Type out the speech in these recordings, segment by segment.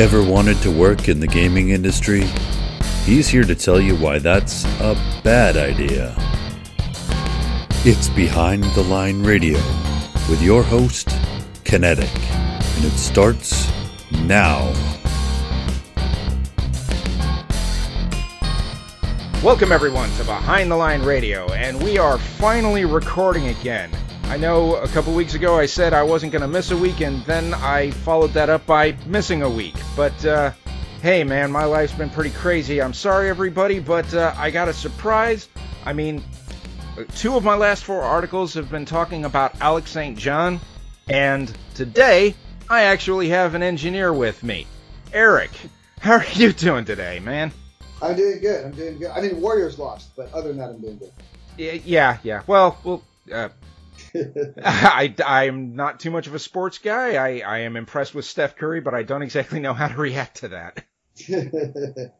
Ever wanted to work in the gaming industry? He's here to tell you why that's a bad idea. It's Behind the Line Radio with your host, Kinetic, and it starts now. Welcome, everyone, to Behind the Line Radio, and we are finally recording again. I know a couple weeks ago I said I wasn't going to miss a week, and then I followed that up by missing a week. But, uh, hey, man, my life's been pretty crazy. I'm sorry, everybody, but uh, I got a surprise. I mean, two of my last four articles have been talking about Alex St. John, and today I actually have an engineer with me. Eric, how are you doing today, man? I'm doing good. I'm doing good. I mean, Warriors lost, but other than that, I'm doing good. Yeah, yeah. Well, well, uh, I, I'm not too much of a sports guy. I, I am impressed with Steph Curry, but I don't exactly know how to react to that.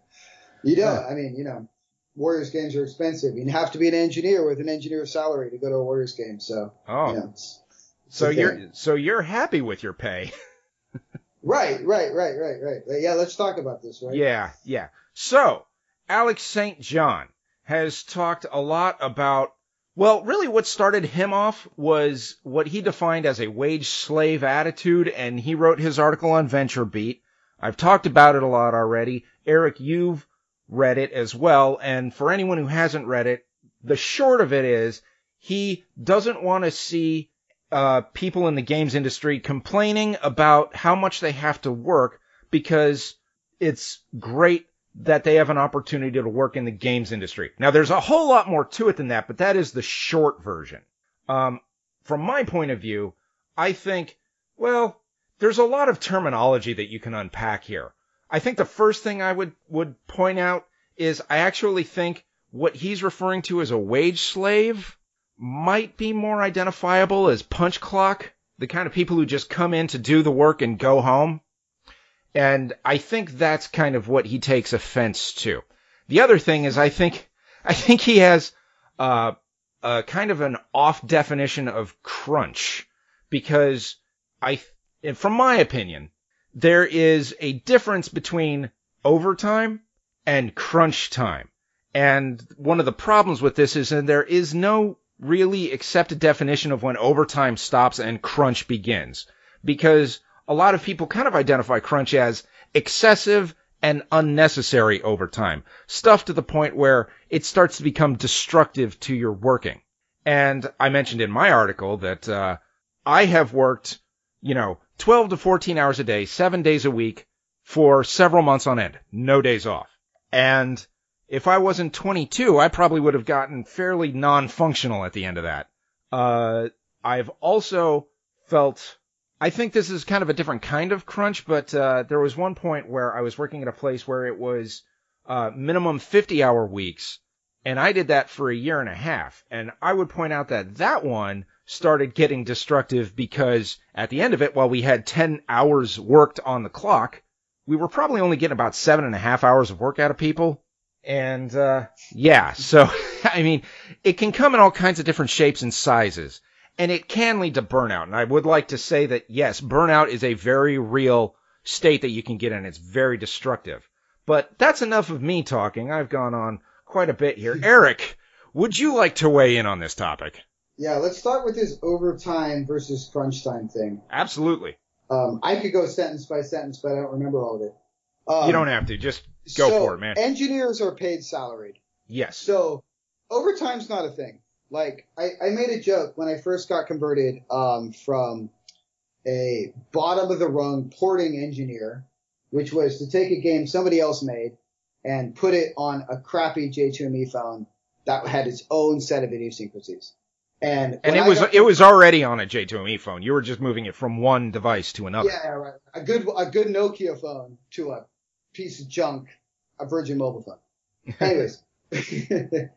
you don't. I mean, you know, Warriors games are expensive. You have to be an engineer with an engineer's salary to go to a Warriors game. So, oh, you know, it's, it's so okay. you're so you're happy with your pay? right, right, right, right, right. Yeah, let's talk about this, right? Yeah, yeah. So Alex St. John has talked a lot about well, really, what started him off was what he defined as a wage slave attitude, and he wrote his article on VentureBeat. I've talked about it a lot already. Eric, you've read it as well, and for anyone who hasn't read it, the short of it is he doesn't want to see uh, people in the games industry complaining about how much they have to work because it's great that they have an opportunity to work in the games industry. Now, there's a whole lot more to it than that, but that is the short version. Um, from my point of view, I think, well, there's a lot of terminology that you can unpack here. I think the first thing I would, would point out is I actually think what he's referring to as a wage slave might be more identifiable as punch clock, the kind of people who just come in to do the work and go home. And I think that's kind of what he takes offense to. The other thing is I think, I think he has, uh, kind of an off definition of crunch because I, from my opinion, there is a difference between overtime and crunch time. And one of the problems with this is that there is no really accepted definition of when overtime stops and crunch begins. Because a lot of people kind of identify crunch as excessive and unnecessary overtime. Stuff to the point where it starts to become destructive to your working. And I mentioned in my article that, uh, I have worked, you know, 12 to 14 hours a day, seven days a week for several months on end. No days off. And if I wasn't 22, I probably would have gotten fairly non-functional at the end of that. Uh, I've also felt, I think this is kind of a different kind of crunch, but, uh, there was one point where I was working at a place where it was, uh, minimum 50 hour weeks. And I did that for a year and a half. And I would point out that that one started getting destructive because at the end of it, while we had 10 hours worked on the clock, we were probably only getting about seven and a half hours of work out of people. And, uh, yeah, so, I mean, it can come in all kinds of different shapes and sizes. And it can lead to burnout. And I would like to say that, yes, burnout is a very real state that you can get in. It's very destructive. But that's enough of me talking. I've gone on quite a bit here. Eric, would you like to weigh in on this topic? Yeah, let's start with this overtime versus crunch time thing. Absolutely. Um, I could go sentence by sentence, but I don't remember all of it. Um, you don't have to. Just go so for it, man. Engineers are paid salaried. yes. So overtime's not a thing. Like I, I made a joke when I first got converted um, from a bottom of the rung porting engineer, which was to take a game somebody else made and put it on a crappy J2ME phone that had its own set of idiosyncrasies. And and it I was got- it was already on a J2ME phone. You were just moving it from one device to another. yeah right a good a good Nokia phone to a piece of junk a Virgin Mobile phone. Anyways,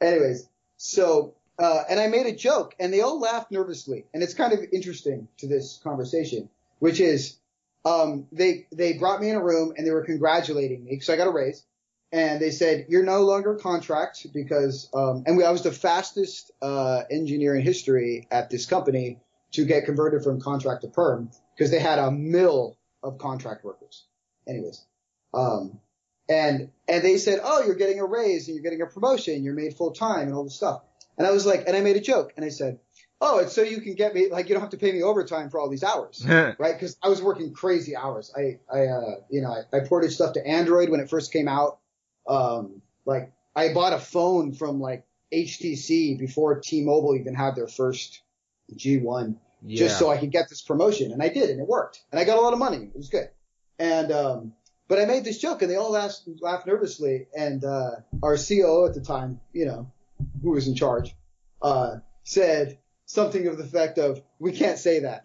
anyways, so uh, and I made a joke, and they all laughed nervously, and it's kind of interesting to this conversation, which is um, they they brought me in a room and they were congratulating me because I got a raise, and they said you're no longer contract because um, and we, I was the fastest uh, engineer in history at this company to get converted from contract to perm because they had a mill of contract workers. anyways, um, and and they said, oh, you're getting a raise and you're getting a promotion, you're made full time and all this stuff. And I was like, and I made a joke and I said, oh, it's so you can get me like you don't have to pay me overtime for all these hours, right? Because I was working crazy hours. I I uh, you know I, I ported stuff to Android when it first came out. Um, like I bought a phone from like HTC before T-Mobile even had their first G1 yeah. just so I could get this promotion. And I did, and it worked. And I got a lot of money. It was good. And, um, but I made this joke and they all laughed, laughed nervously. And, uh, our COO at the time, you know, who was in charge, uh, said something of the effect of, we can't say that.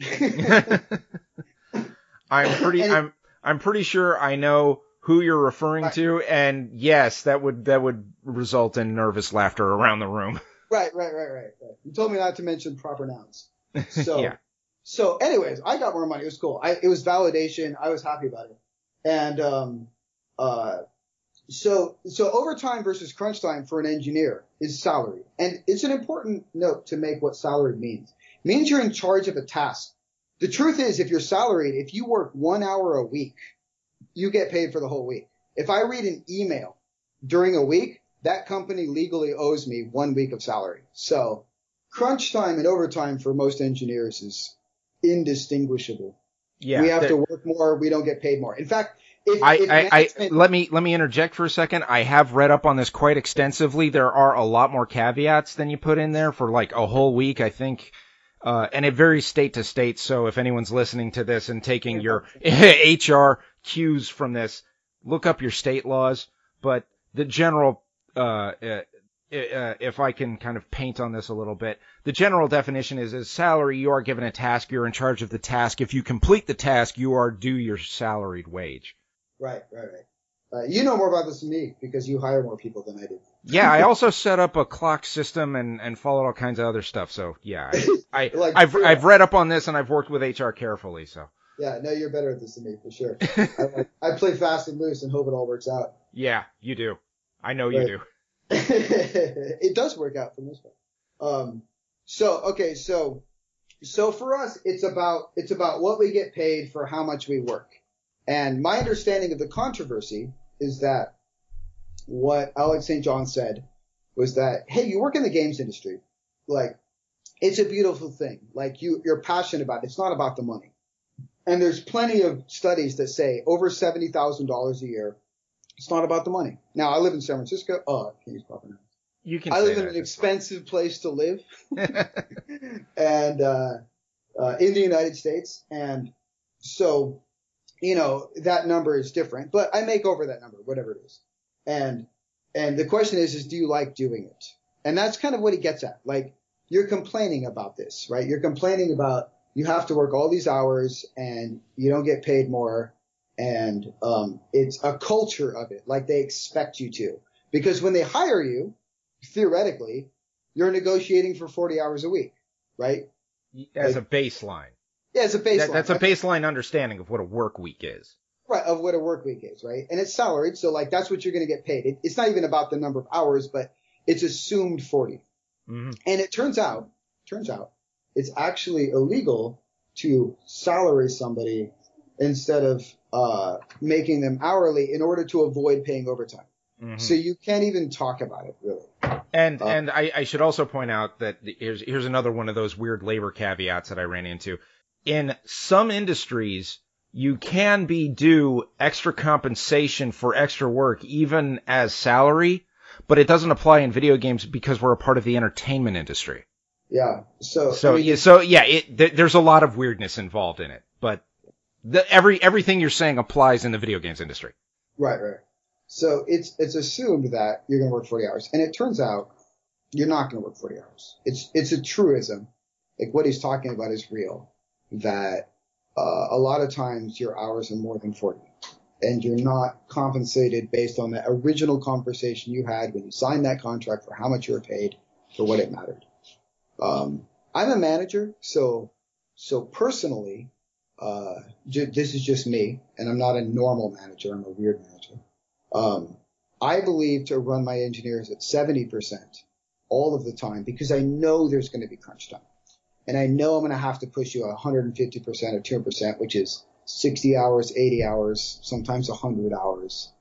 I'm pretty, And I'm, I'm pretty sure I know who you're referring to, and yes, that would, that would result in nervous laughter around the room. right, right, right, right, right. You told me not to mention proper nouns. So, Yeah. so anyways, I got more money. It was cool. I, it was validation. I was happy about it. And, um, uh, so, so overtime versus crunch time for an engineer is salary. And it's an important note to make what salary means. It means you're in charge of a task. The truth is, if you're salaried, if you work one hour a week, you get paid for the whole week. If I read an email during a week, that company legally owes me one week of salary. So crunch time and overtime for most engineers is indistinguishable. Yeah. we have to work more. We don't get paid more. In fact, if, I, if I, I, let me let me interject for a second. I have read up on this quite extensively. There are a lot more caveats than you put in there for like a whole week, I think. Uh, and it varies state to state. So if anyone's listening to this and taking your HR cues from this, look up your state laws. But the general, uh, uh, uh, if I can kind of paint on this a little bit, the general definition is as salary, you are given a task, you're in charge of the task. If you complete the task, you are due your salaried wage. Right, right, right. Uh, you know more about this than me because you hire more people than I do. Yeah, I also set up a clock system and, and followed all kinds of other stuff. So yeah, I, I Like, I've yeah. I've read up on this and I've worked with HR carefully. So Yeah, no, you're better at this than me for sure. I, I play fast and loose and hope it all works out. yeah, you do. I know you do. it does work out for most part. Um, so okay, so so for us, it's about it's about what we get paid for how much we work. And my understanding of the controversy is that what Alex St. John said was that hey, you work in the games industry, like it's a beautiful thing. Like you you're passionate about it. It's not about the money. And there's plenty of studies that say over seventy thousand dollars a year. It's not about the money. Now I live in San Francisco. Oh, I can't use proper nouns. You can. I live in an expensive place to live, and uh, uh, in the United States, and so you know that number is different. But I make over that number, whatever it is, and and the question is, is do you like doing it? And that's kind of what he gets at. Like you're complaining about this, right? You're complaining about you have to work all these hours and you don't get paid more, and um, it's a culture of it. Like they expect you to, because when they hire you theoretically, you're negotiating for 40 hours a week, right? as a baseline. Yeah, it's a baseline. That, that's a baseline understanding of what a work week is. right of what a work week is, right? And it's salaried, so like that's what you're going to get paid. It, it's not even about the number of hours, but it's assumed 40. hmm And it turns out, turns out, it's actually illegal to salary somebody instead of uh, making them hourly in order to avoid paying overtime. hmm So you can't even talk about it really. And Uh, and I, I should also point out that here's here's another one of those weird labor caveats that I ran into. In some industries, you can be due extra compensation for extra work even as salary, but it doesn't apply in video games because we're a part of the entertainment industry. Yeah. So So I mean, yeah, so yeah, it, th- there's a lot of weirdness involved in it, but the, every everything you're saying applies in the video games industry. Right, right. So it's it's assumed that you're going to work 40 hours, and it turns out you're not going to work 40 hours. It's it's a truism. Like what he's talking about is real. That uh, a lot of times your hours are more than 40, and you're not compensated based on the original conversation you had when you signed that contract for how much you were paid for what it mattered. Um, I'm a manager, so so personally, uh, ju- this is just me, and I'm not a normal manager. I'm a weird manager. Um, I believe to run my engineers at 70% all of the time because I know there's going to be crunch time. And I know I'm going to have to push you 150% or 200%, which is 60 hours, 80 hours, sometimes 100 hours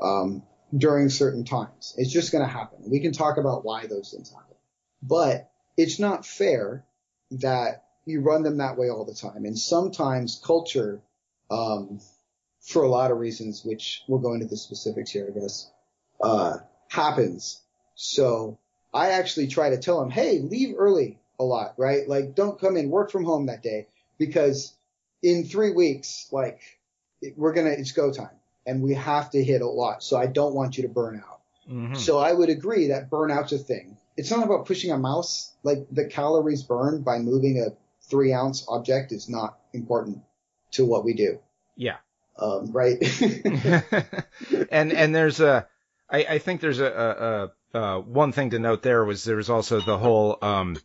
um, during certain times. It's just going to happen. We can talk about why those things happen. But it's not fair that you run them that way all the time. And sometimes culture, um, for a lot of reasons, which we'll go into the specifics here, I guess, uh, happens. So I actually try to tell them, hey, leave early a lot, right? Like don't come in, work from home that day because in three weeks, like we're going to, it's go time and we have to hit a lot. So I don't want you to burn out. Mm-hmm. So I would agree that burnout's a thing. It's not about pushing a mouse. Like the calories burned by moving a three ounce object is not important to what we do. Yeah. Um, right. and, and there's a, I, I think there's a, a, a, one thing to note there was there was also the whole, um,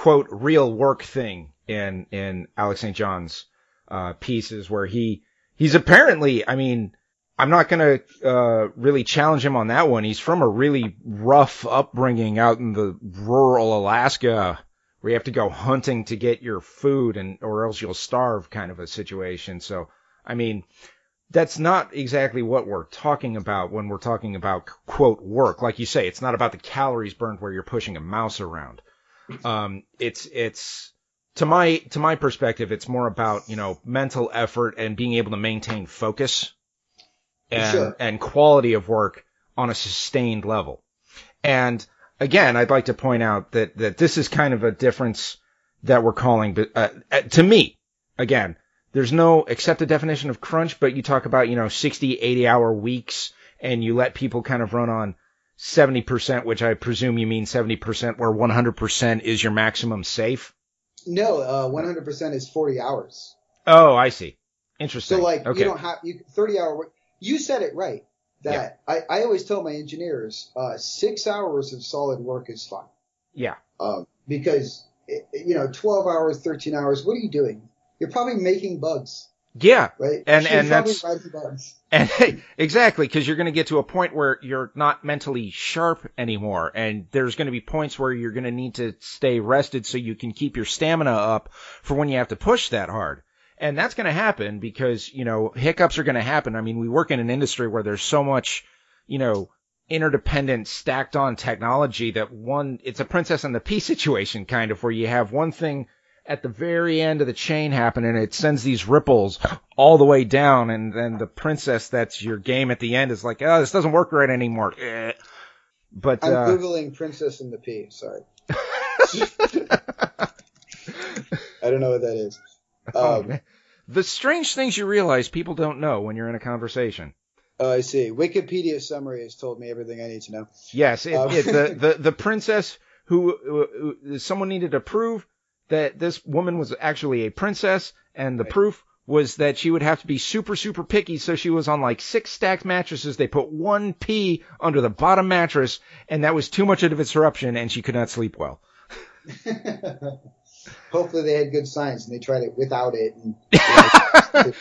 quote, real work thing in, in Alex St. John's, uh, pieces where he, he's apparently, I mean, I'm not to uh, really challenge him on that one. He's from a really rough upbringing out in the rural Alaska where you have to go hunting to get your food and or else you'll starve kind of a situation. So, I mean, that's not exactly what we're talking about when we're talking about quote work. Like you say, it's not about the calories burned where you're pushing a mouse around. Um, it's, it's, to my, to my perspective, it's more about, you know, mental effort and being able to maintain focus and, sure. and quality of work on a sustained level. And again, I'd like to point out that, that this is kind of a difference that we're calling, but, uh, uh, to me, again, there's no accepted definition of crunch, but you talk about, you know, 60, 80 hour weeks and you let people kind of run on 70%, which I presume you mean 70% where 100% is your maximum safe. No, uh, 100% is 40 hours. Oh, I see. Interesting. So like, okay. you don't have, you, 30 hour, work. you said it right. That yeah. I, I always tell my engineers, uh, six hours of solid work is fine. Yeah. Um, because, you know, 12 hours, 13 hours, what are you doing? You're probably making bugs. Yeah. Right. And, and that's, and hey, exactly. Cause you're going to get to a point where you're not mentally sharp anymore. And there's going to be points where you're going to need to stay rested so you can keep your stamina up for when you have to push that hard. And that's going to happen because, you know, hiccups are going to happen. I mean, we work in an industry where there's so much, you know, interdependent stacked on technology that one, it's a princess and the pea situation kind of where you have one thing at the very end of the chain happen and it sends these ripples all the way down and then the princess that's your game at the end is like, oh, this doesn't work right anymore. Eh. But I'm uh, googling princess in the pea. Sorry. I don't know what that is. Oh, um, the strange things you realize people don't know when you're in a conversation. Oh, I see. Wikipedia summary has told me everything I need to know. Yes, it, um, it, the, the the princess who, who, who, someone needed to prove that this woman was actually a princess, and the right. proof was that she would have to be super super picky. So she was on like six stacked mattresses. They put one pea under the bottom mattress, and that was too much of a disruption, and she could not sleep well. hopefully they had good science and they tried it without it. And,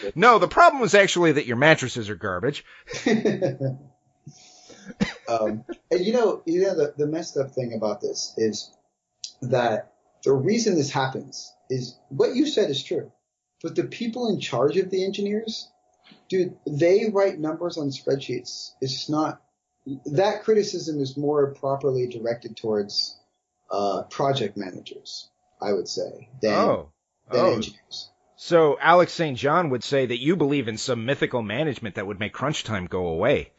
no, the problem was actually that your mattresses are garbage. um, and you know, you know the, the messed up thing about this is that the reason this happens is what you said is true, but the people in charge of the engineers, dude, they write numbers on spreadsheets. It's not that criticism is more properly directed towards uh, project managers. I would say, than, oh. than oh. engineers. So Alex St. John would say that you believe in some mythical management that would make crunch time go away.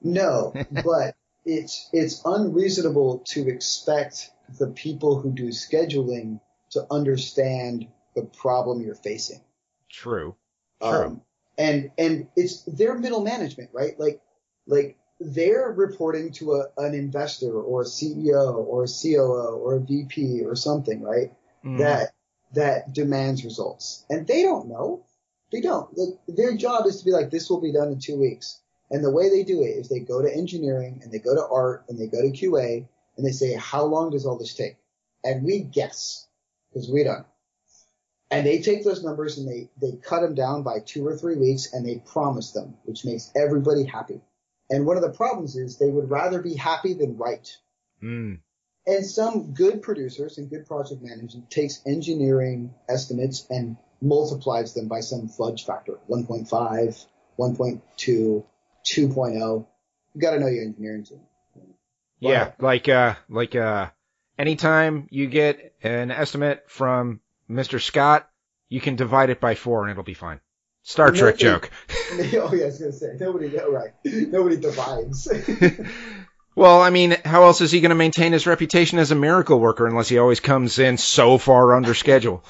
No, but it's it's unreasonable to expect the people who do scheduling to understand the problem you're facing. True. True. Um, and and it's their middle management, right? Like like they're reporting to a, an investor or a CEO or a COO or a VP or something, right? Mm. That that demands results, and they don't know. They don't. Like, their job is to be like, this will be done in two weeks. And the way they do it is they go to engineering and they go to art and they go to QA and they say, how long does all this take? And we guess because we don't. And they take those numbers and they, they cut them down by two or three weeks and they promise them, which makes everybody happy. And one of the problems is they would rather be happy than right. Mm. And some good producers and good project managers takes engineering estimates and multiplies them by some fudge factor 1.5, 1.2, 2.0. You got to know your engineering team. Yeah, like uh, like uh, anytime you get an estimate from Mr. Scott, you can divide it by four and it'll be fine. Star Trek Nobody- joke. oh yeah, I was gonna say nobody. Right? Nobody divides. Well, I mean, how else is he going to maintain his reputation as a miracle worker unless he always comes in so far under schedule?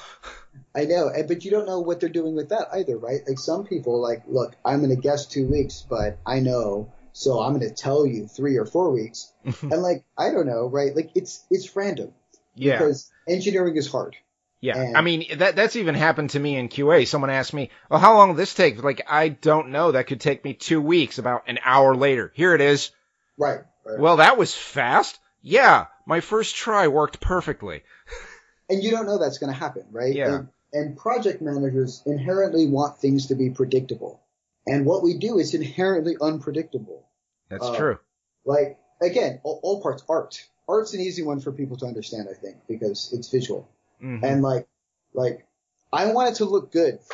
I know, but you don't know what they're doing with that either, right? Like some people, like, look, I'm going to guess two weeks, but I know, so I'm going to tell you three or four weeks, and like, I don't know, right? Like, it's it's random Yeah. because engineering is hard. Yeah, And- I mean that that's even happened to me in QA. Someone asked me, "Well, how long will this take?" Like, I don't know. That could take me two weeks. About an hour later, here it is. Right. right. Well, that was fast. Yeah, my first try worked perfectly. and you don't know that's going to happen, right? Yeah. And, and project managers inherently want things to be predictable, and what we do is inherently unpredictable. That's Uh, true. Like again, all, all parts art. Art's an easy one for people to understand, I think, because it's visual. Mhm. and like like I want it to look good.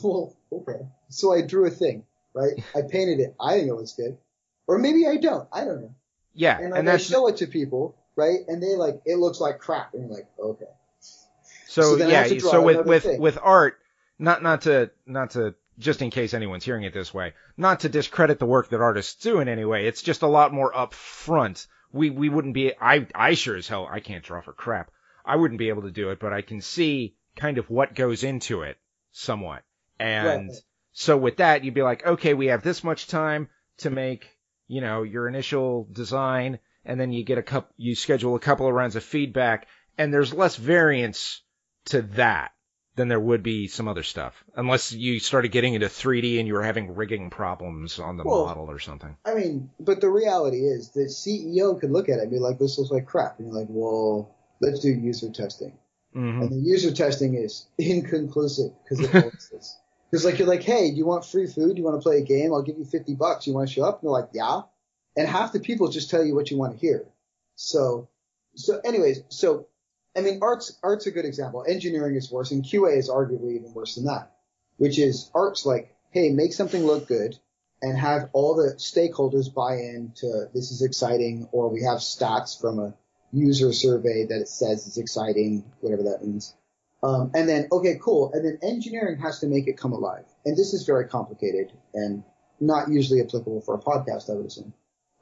Well, okay. So I drew a thing, right? I painted it. I think it looks good. Or maybe I don't. I don't know. yeah, And and, like I show it to people, right? And they like it looks like crap. And you're like, okay. so, so yeah. have to draw So with with thing. with art, not not to not to just in case anyone's hearing it this way, not to discredit the work that artists do in any way. It's just a lot more upfront. We we wouldn't be. I I sure as hell I can't draw for crap. I wouldn't be able to do it, but I can see kind of what goes into it somewhat. And Right. so with that, you'd be like, okay, we have this much time to make, you know, your initial design, and then you get a couple, you schedule a couple of rounds of feedback, and there's less variance to that than there would be some other stuff, unless you started getting into 3D and you were having rigging problems on the Well, model or something. I mean, but the reality is the CEO could look at it and be like, this looks like crap. And you're like, well, let's do user testing. hmm And the user testing is inconclusive because it this. Because like you're like, hey, do you want free food? Do You want to play a game? I'll give you fifty bucks. You want to show up? And they're like, yeah. And half the people just tell you what you want to hear. So, so anyways, so I mean, art's art's a good example. Engineering is worse, and QA is arguably even worse than that. Which is art's like, hey, make something look good, and have all the stakeholders buy in to this is exciting, or we have stats from a user survey that it says it's exciting, whatever that means. Um, and then, okay, cool. And then engineering has to make it come alive. And this is very complicated and not usually applicable for a podcast, I would assume.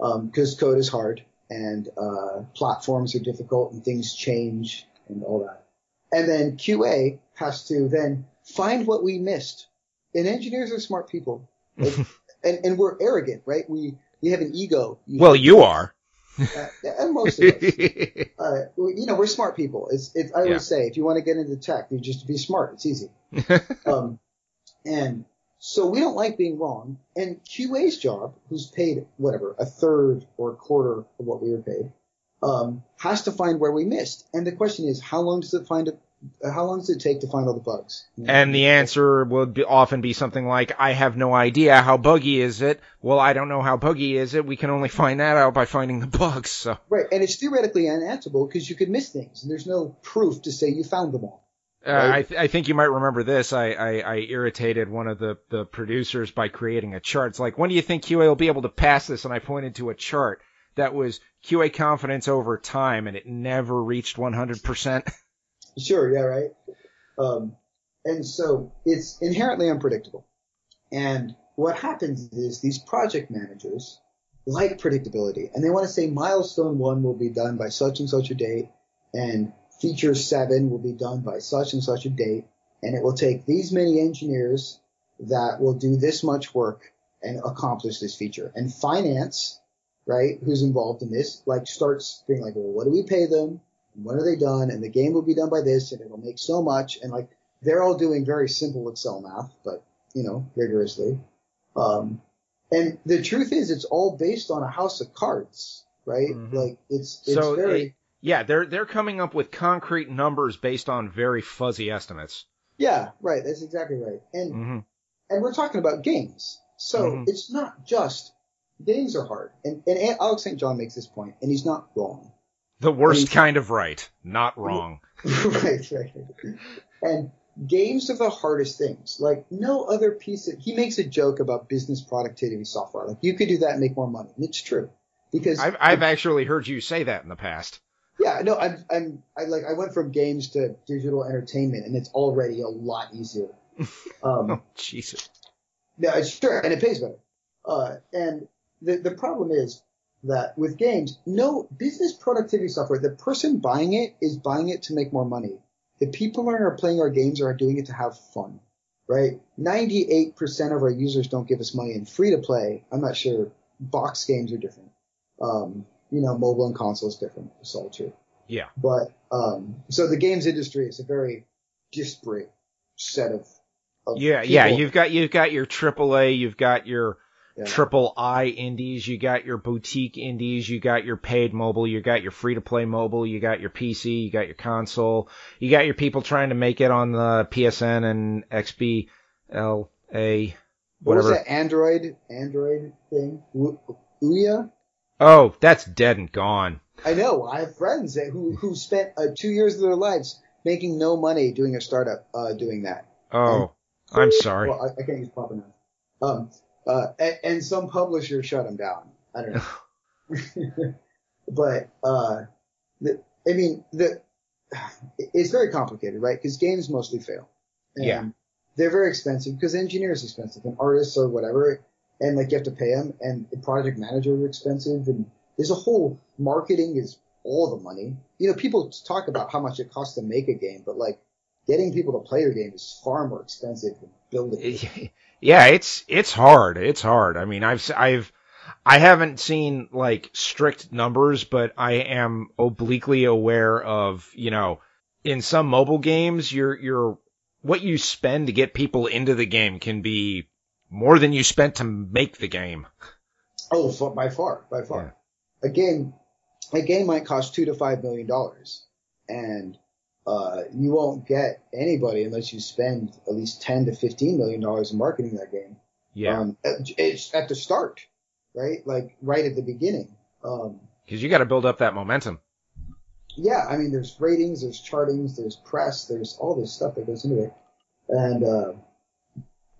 Um, cause code is hard and, uh, platforms are difficult and things change and all that. And then QA has to then find what we missed. And engineers are smart people. Like, and, and we're arrogant, right? We, we have an ego. Well, you are. Uh, and most of us uh, you know, we're smart people. It's, it's I Yeah. always say, if you want to get into tech, you just be smart. It's easy. um, and so we don't like being wrong. And QA's job, who's paid whatever a third or a quarter of what we were paid, um, has to find where we missed. And the question is, how long does it find it? How long does it take to find all the bugs? You know? And the answer would be, often be something like, I have no idea. How buggy is it? Well, I don't know how buggy is it. We can only find that out by finding the bugs. So, right, and it's theoretically unanswerable because you could miss things, and there's no proof to say you found them all. Uh, I, th- I think you might remember this. I, I, I irritated one of the, the producers by creating a chart. It's like, when do you think QA will be able to pass this? And I pointed to a chart that was QA confidence over time, and it never reached 100%. Sure, yeah, right. Um, and so it's inherently unpredictable. And what happens is these project managers like predictability and they want to say milestone one will be done by such and such a date and feature seven will be done by such and such a date and it will take these many engineers that will do this much work and accomplish this feature. And finance, right, who's involved in this, like starts being like, well, what do we pay them? when are they done? And the game will be done by this, and it'll make so much. And like they're all doing very simple Excel math, but you know, rigorously. Um, and the truth is, it's all based on a house of cards, right? Mhm. Like it's it's So, very it- Yeah, they're, they're coming up with concrete numbers based on very fuzzy estimates. yeah, right. That's exactly right. And hmm and we're talking about games, so Mhm. it's not just games are hard. And and Alex St. John makes this point, and he's not wrong. The worst I mean- kind of right, not wrong. right, right. And games are the hardest things. Like no other piece of, he makes a joke about business productivity software. Like you could do that and make more money. And it's true. Because I've, I've actually heard you say that in the past. Yeah, no, I'm, I'm, I like, I went from games to digital entertainment and it's already a lot easier. Um, oh, Jesus. Yeah, it's sure, and it pays better. Uh, and the, the problem is that with games, no business productivity software, the person buying it is buying it to make more money. The people who are playing our games are doing it to have fun, right? 98% of our users don't give us money in free to play. I'm not sure. Box games are different. Um, you know, mobile and console is different. It's all true. Yeah. But, um, so the games industry is a very disparate set of, of yeah, people. yeah. You've got, you've got your AAA, you've got your, Yeah. triple I indies, you got your boutique indies, you got your paid mobile, you got your free to play mobile, you got your PC, you got your console, you got your people trying to make it on the PSN and XBLA, What was that Android Android thing? Ouya? Oh, that's dead and gone. I know. I have friends that, who who spent uh, two years of their lives making no money doing a startup uh, doing that. Oh, I'm sorry. Well, I, I can't use proper nouns. Um, uh, and, and some publisher shut them down. I don't know. but uh, the, I mean, the it's very complicated, right? Because games mostly fail. And Yeah. They're very expensive because engineers are expensive and artists or whatever, and like you have to pay them, and the project managers are expensive, and there's a whole marketing is all the money. You know, people talk about how much it costs to make a game, but like getting people to play your game is far more expensive than building it. yeah, it's it's hard. It's hard. I mean, I've I've I haven't seen like strict numbers, but I am obliquely aware of you know in some mobile games, your your what you spend to get people into the game can be more than you spent to make the game. Oh, by far, by far. A game, a game might cost two to five million dollars, and uh, you won't get anybody unless you spend at least ten to fifteen million dollars in marketing that game. Yeah, Um, at- it's at the start, right? Like right at the beginning. Um, because you got to build up that momentum. yeah, I mean, there's ratings, there's chartings, there's press, there's all this stuff that goes into it. And uh,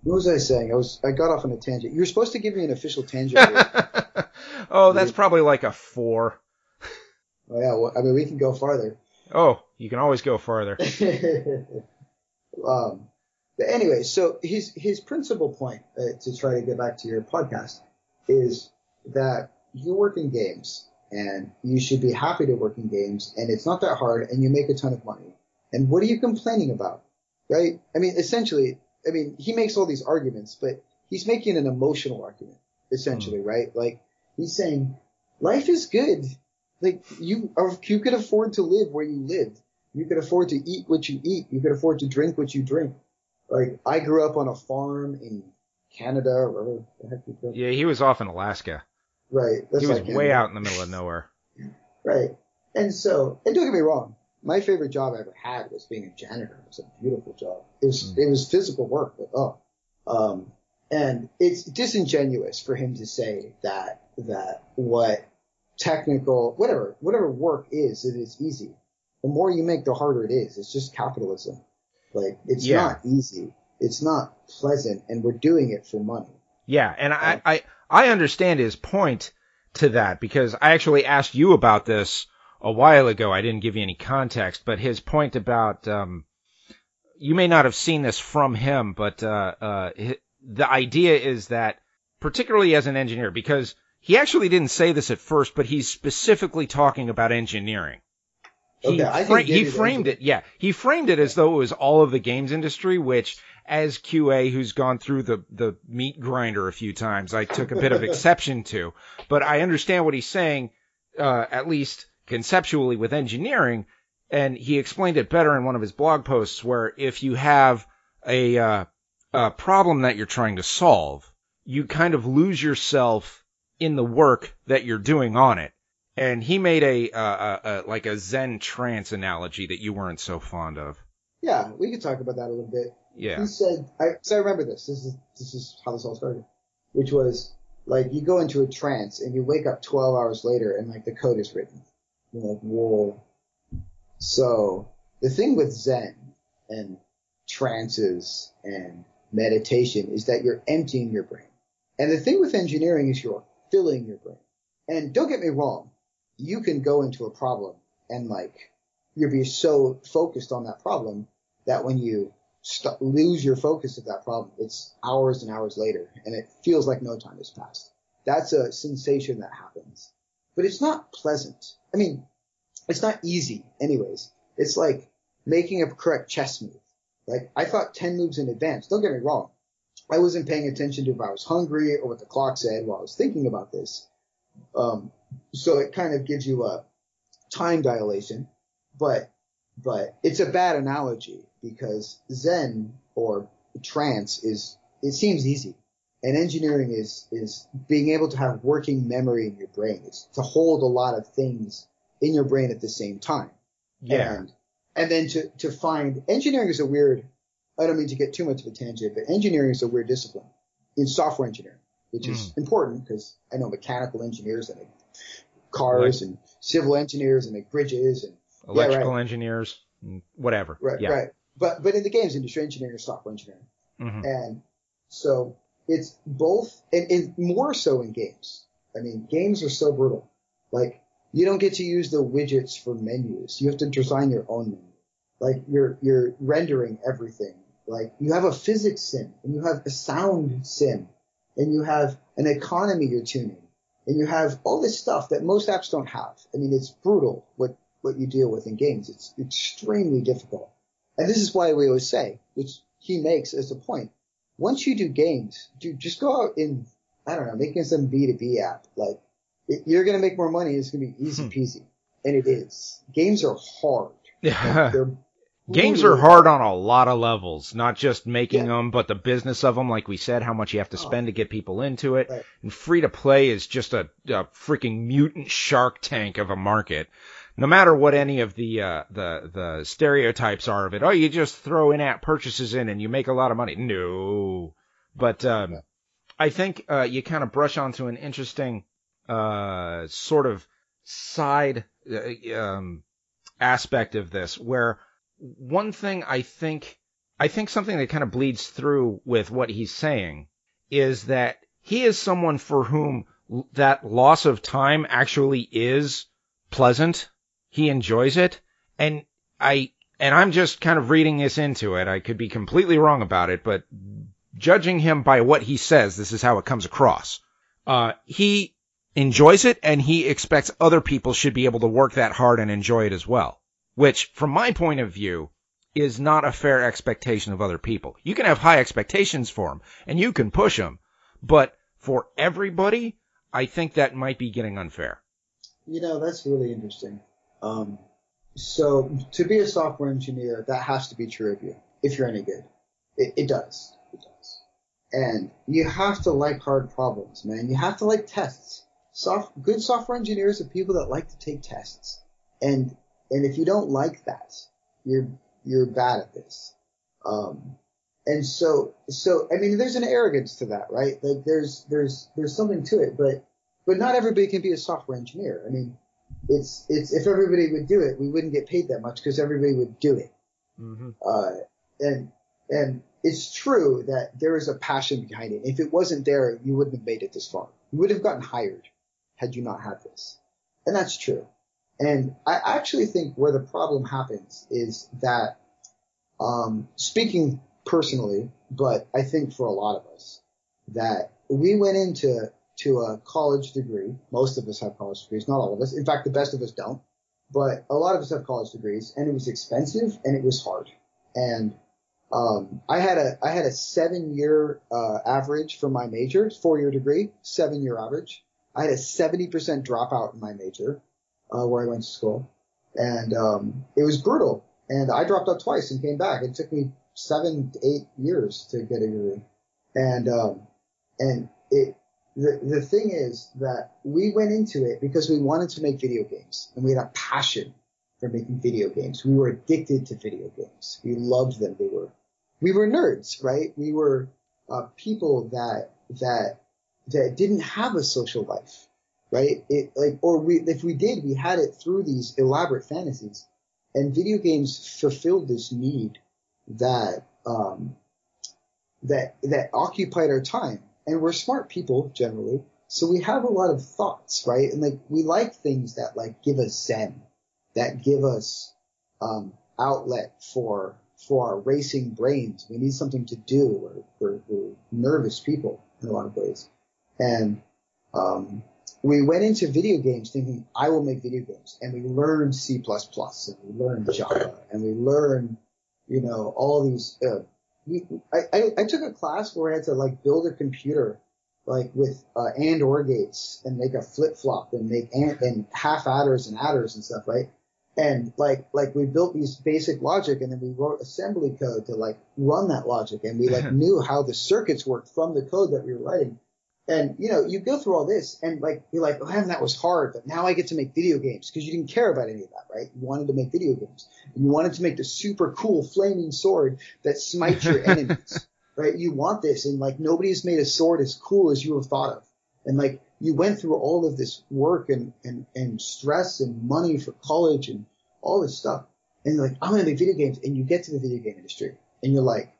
what was I saying? I was I got off on a tangent. You were supposed to give me an official tangent. oh, that's probably like a four. oh, yeah, well, I mean, we can go farther. Oh, you can always go farther. um, but anyway, so his his principal point uh, to try to get back to your podcast is that you work in games and you should be happy to work in games and it's not that hard and you make a ton of money. And what are you complaining about? Right? I mean, essentially, I mean, he makes all these arguments, but he's making an emotional argument, essentially, hmm. right? Like he's saying life is good. Like you are, you could afford to live where you live. You could afford to eat what you eat. You could afford to drink what you drink. Like I grew up on a farm in Canada or wherever the heck you. Yeah, he was off in Alaska. Right. That's he was like way out in the middle of nowhere. Right. And so, and don't get me wrong, my favorite job I ever had was being a janitor. It was a beautiful job. It was, Mm. it was physical work, but oh. Um, and it's disingenuous for him to say that, that what technical, whatever, whatever work is, it is easy. The more you make, the harder it is. It's just capitalism. Like, it's Yeah. not easy. It's not pleasant, and we're doing it for money. Yeah, and I, I I understand his point to that because I actually asked you about this a while ago. I didn't give you any context, but his point about um, you may not have seen this from him, but uh, uh, the idea is that particularly as an engineer, because he actually didn't say this at first, but he's specifically talking about engineering. He, Okay, I fra- he framed it, yeah, he framed it as though it was all of the games industry, which as QA who's gone through the, the meat grinder a few times, I took a bit of exception to. But I understand what he's saying, uh, at least conceptually with engineering, and he explained it better in one of his blog posts where if you have a, uh, a problem that you're trying to solve, you kind of lose yourself in the work that you're doing on it. And he made a, uh, uh, uh, like a Zen trance analogy that you weren't so fond of. Yeah, we could talk about that a little bit. Yeah. He said, I, so I remember this. This is, this is how this all started, which was like you go into a trance and you wake up 12 hours later and like the code is written. Like, whoa. So the thing with Zen and trances and meditation is that you're emptying your brain. And the thing with engineering is you're filling your brain. And don't get me wrong, you can go into a problem and like you'll be so focused on that problem that when you st- lose your focus of that problem, it's hours and hours later and it feels like no time has passed. That's a sensation that happens, but it's not pleasant. I mean, it's not easy anyways. It's like making a correct chess move. Like I thought 10 moves in advance. Don't get me wrong. I wasn't paying attention to if I was hungry or what the clock said while I was thinking about this. Um, so it kind of gives you a time dilation, but, but it's a bad analogy because Zen or trance is, it seems easy. And engineering is, is being able to have working memory in your brain. It's to hold a lot of things in your brain at the same time. Yeah. And, and then to, to find engineering is a weird, I don't mean to get too much of a tangent, but engineering is a weird discipline in software engineering, which is important because I know mechanical engineers that make cars and civil engineers and make bridges and Electrical right. engineers, mm, whatever. right, yeah. right. But, but in the games industry, engineering is software engineering. Mhm. And so it's both, and, and more so in games. I mean, games are so brutal. Like, you don't get to use the widgets for menus. You have to design your own menu. Like, you're, you're rendering everything. Like, you have a physics sim, and you have a sound sim, and you have an economy you're tuning, and you have all this stuff that most apps don't have. I mean, it's brutal what, what you deal with in games. It's extremely difficult. And this is why we always say, which he makes as a point, once you do games, dude, just go out and, I don't know, making some B2B app. Like, it, you're going to make more money. It's going to be easy Hmm. peasy. And it is. Games are hard. Like, they're Games are brutally hard on a lot of levels, not just making Yeah. them, but the business of them. Like we said, how much you have to Oh. spend to get people into it. Right. And free to play is just a, a freaking mutant shark tank of a market. No matter what any of the uh, the the stereotypes are of it, oh, you just throw in-app purchases in and you make a lot of money. No, but um, I think uh, you kind of brush onto an interesting uh, sort of side uh, um, aspect of this, where one thing I think, I think something that kind of bleeds through with what he's saying is that he is someone for whom that loss of time actually is pleasant. He enjoys it. And I, and I'm just kind of reading this into it. I could be completely wrong about it, but judging him by what he says, this is how it comes across. Uh, he enjoys it and he expects other people should be able to work that hard and enjoy it as well. Which, from my point of view, is not a fair expectation of other people. You can have high expectations for them and you can push them, but for everybody, I think that might be getting unfair. You know, that's really interesting. Um, so to be a software engineer, that has to be true of you if you're any good. It, it does. It does. And you have to like hard problems, man. You have to like tests. Soft, good software engineers are people that like to take tests. And, and if you don't like that, you're, you're bad at this. Um, and so, so, I mean, there's an arrogance to that, right? Like there's, there's, there's something to it, but, but not everybody can be a software engineer. I mean, it's, it's, if everybody would do it, we wouldn't get paid that much because everybody would do it. Mm-hmm. Uh, and, and it's true that there is a passion behind it. If it wasn't there, you wouldn't have made it this far. You would have gotten hired had you not had this. And that's true. And I actually think where the problem happens is that, um, speaking personally, but I think for a lot of us, that we went into to a college degree. Most of us have college degrees, not all of us. In fact, the best of us don't. But a lot of us have college degrees, and it was expensive and it was hard. And um, I had a I had a seven year uh, average for my major, four year degree, seven year average. I had a seventy percent dropout in my major, uh, where I went to school, and um, it was brutal. And I dropped out twice and came back. It took me seven eight years to get a degree, and um, and it the the thing is that we went into it because we wanted to make video games and we had a passion for making video games. We were addicted to video games. We loved them. They were we were nerds, right? We were uh, people that that that didn't have a social life, right? It like or we if we did, we had it through these elaborate fantasies, and video games fulfilled this need that um, that that occupied our time. And we're smart people generally, so we have a lot of thoughts, right? And like we like things that like give us zen, that give us um, outlet for for our racing brains. We need something to do. We're, we're, we're nervous people in a lot of ways, and um, we went into video games thinking I will make video games, and we learned C++ and we learned Java and we learned you know all these. Uh, we, I, I, I took a class where I had to like build a computer like with uh, and or gates and make a flip flop and make and, and half adders and adders and stuff, right? And like like we built these basic logic and then we wrote assembly code to like run that logic and we like knew how the circuits worked from the code that we were writing. And you know, you go through all this and like you're like, oh man, that was hard, but now I get to make video games because you didn't care about any of that, right? You wanted to make video games. And you wanted to make the super cool flaming sword that smites your enemies right? You want this, and like nobody's made a sword as cool as you have thought of, and like you went through all of this work and and and stress and money for college and all this stuff, and you're like, I'm gonna make video games, and you get to the video game industry, and you're like,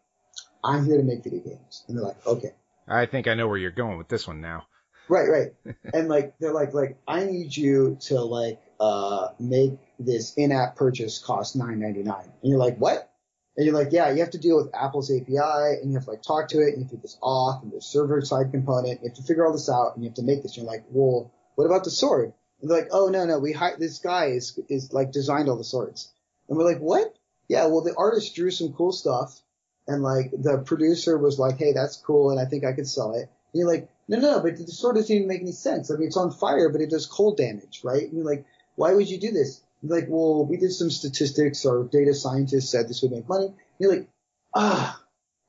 I'm here to make video games, and they're like, okay. I think I know where you're going with this one now. Right, right. and like they're like like I need you to like uh make this in-app purchase cost nine ninety nine, and you're like, what? And you're like, yeah, you have to deal with Apple's API and you have to like talk to it and you have to do this auth and the server side component. You have to figure all this out and you have to make this. And you're like, well, what about the sword? And they're like, oh no, no, we hired this guy is, is like designed all the swords. And we're like, what? Yeah, well, the artist drew some cool stuff and like the producer was like, hey, that's cool and I think I could sell it. And you're like, no, no, but the sword doesn't even make any sense. I mean, it's on fire, but it does cold damage, right? And you're like, why would you do this? like, well, we did some statistics. Our data scientists said this would make money. And You're like, ah.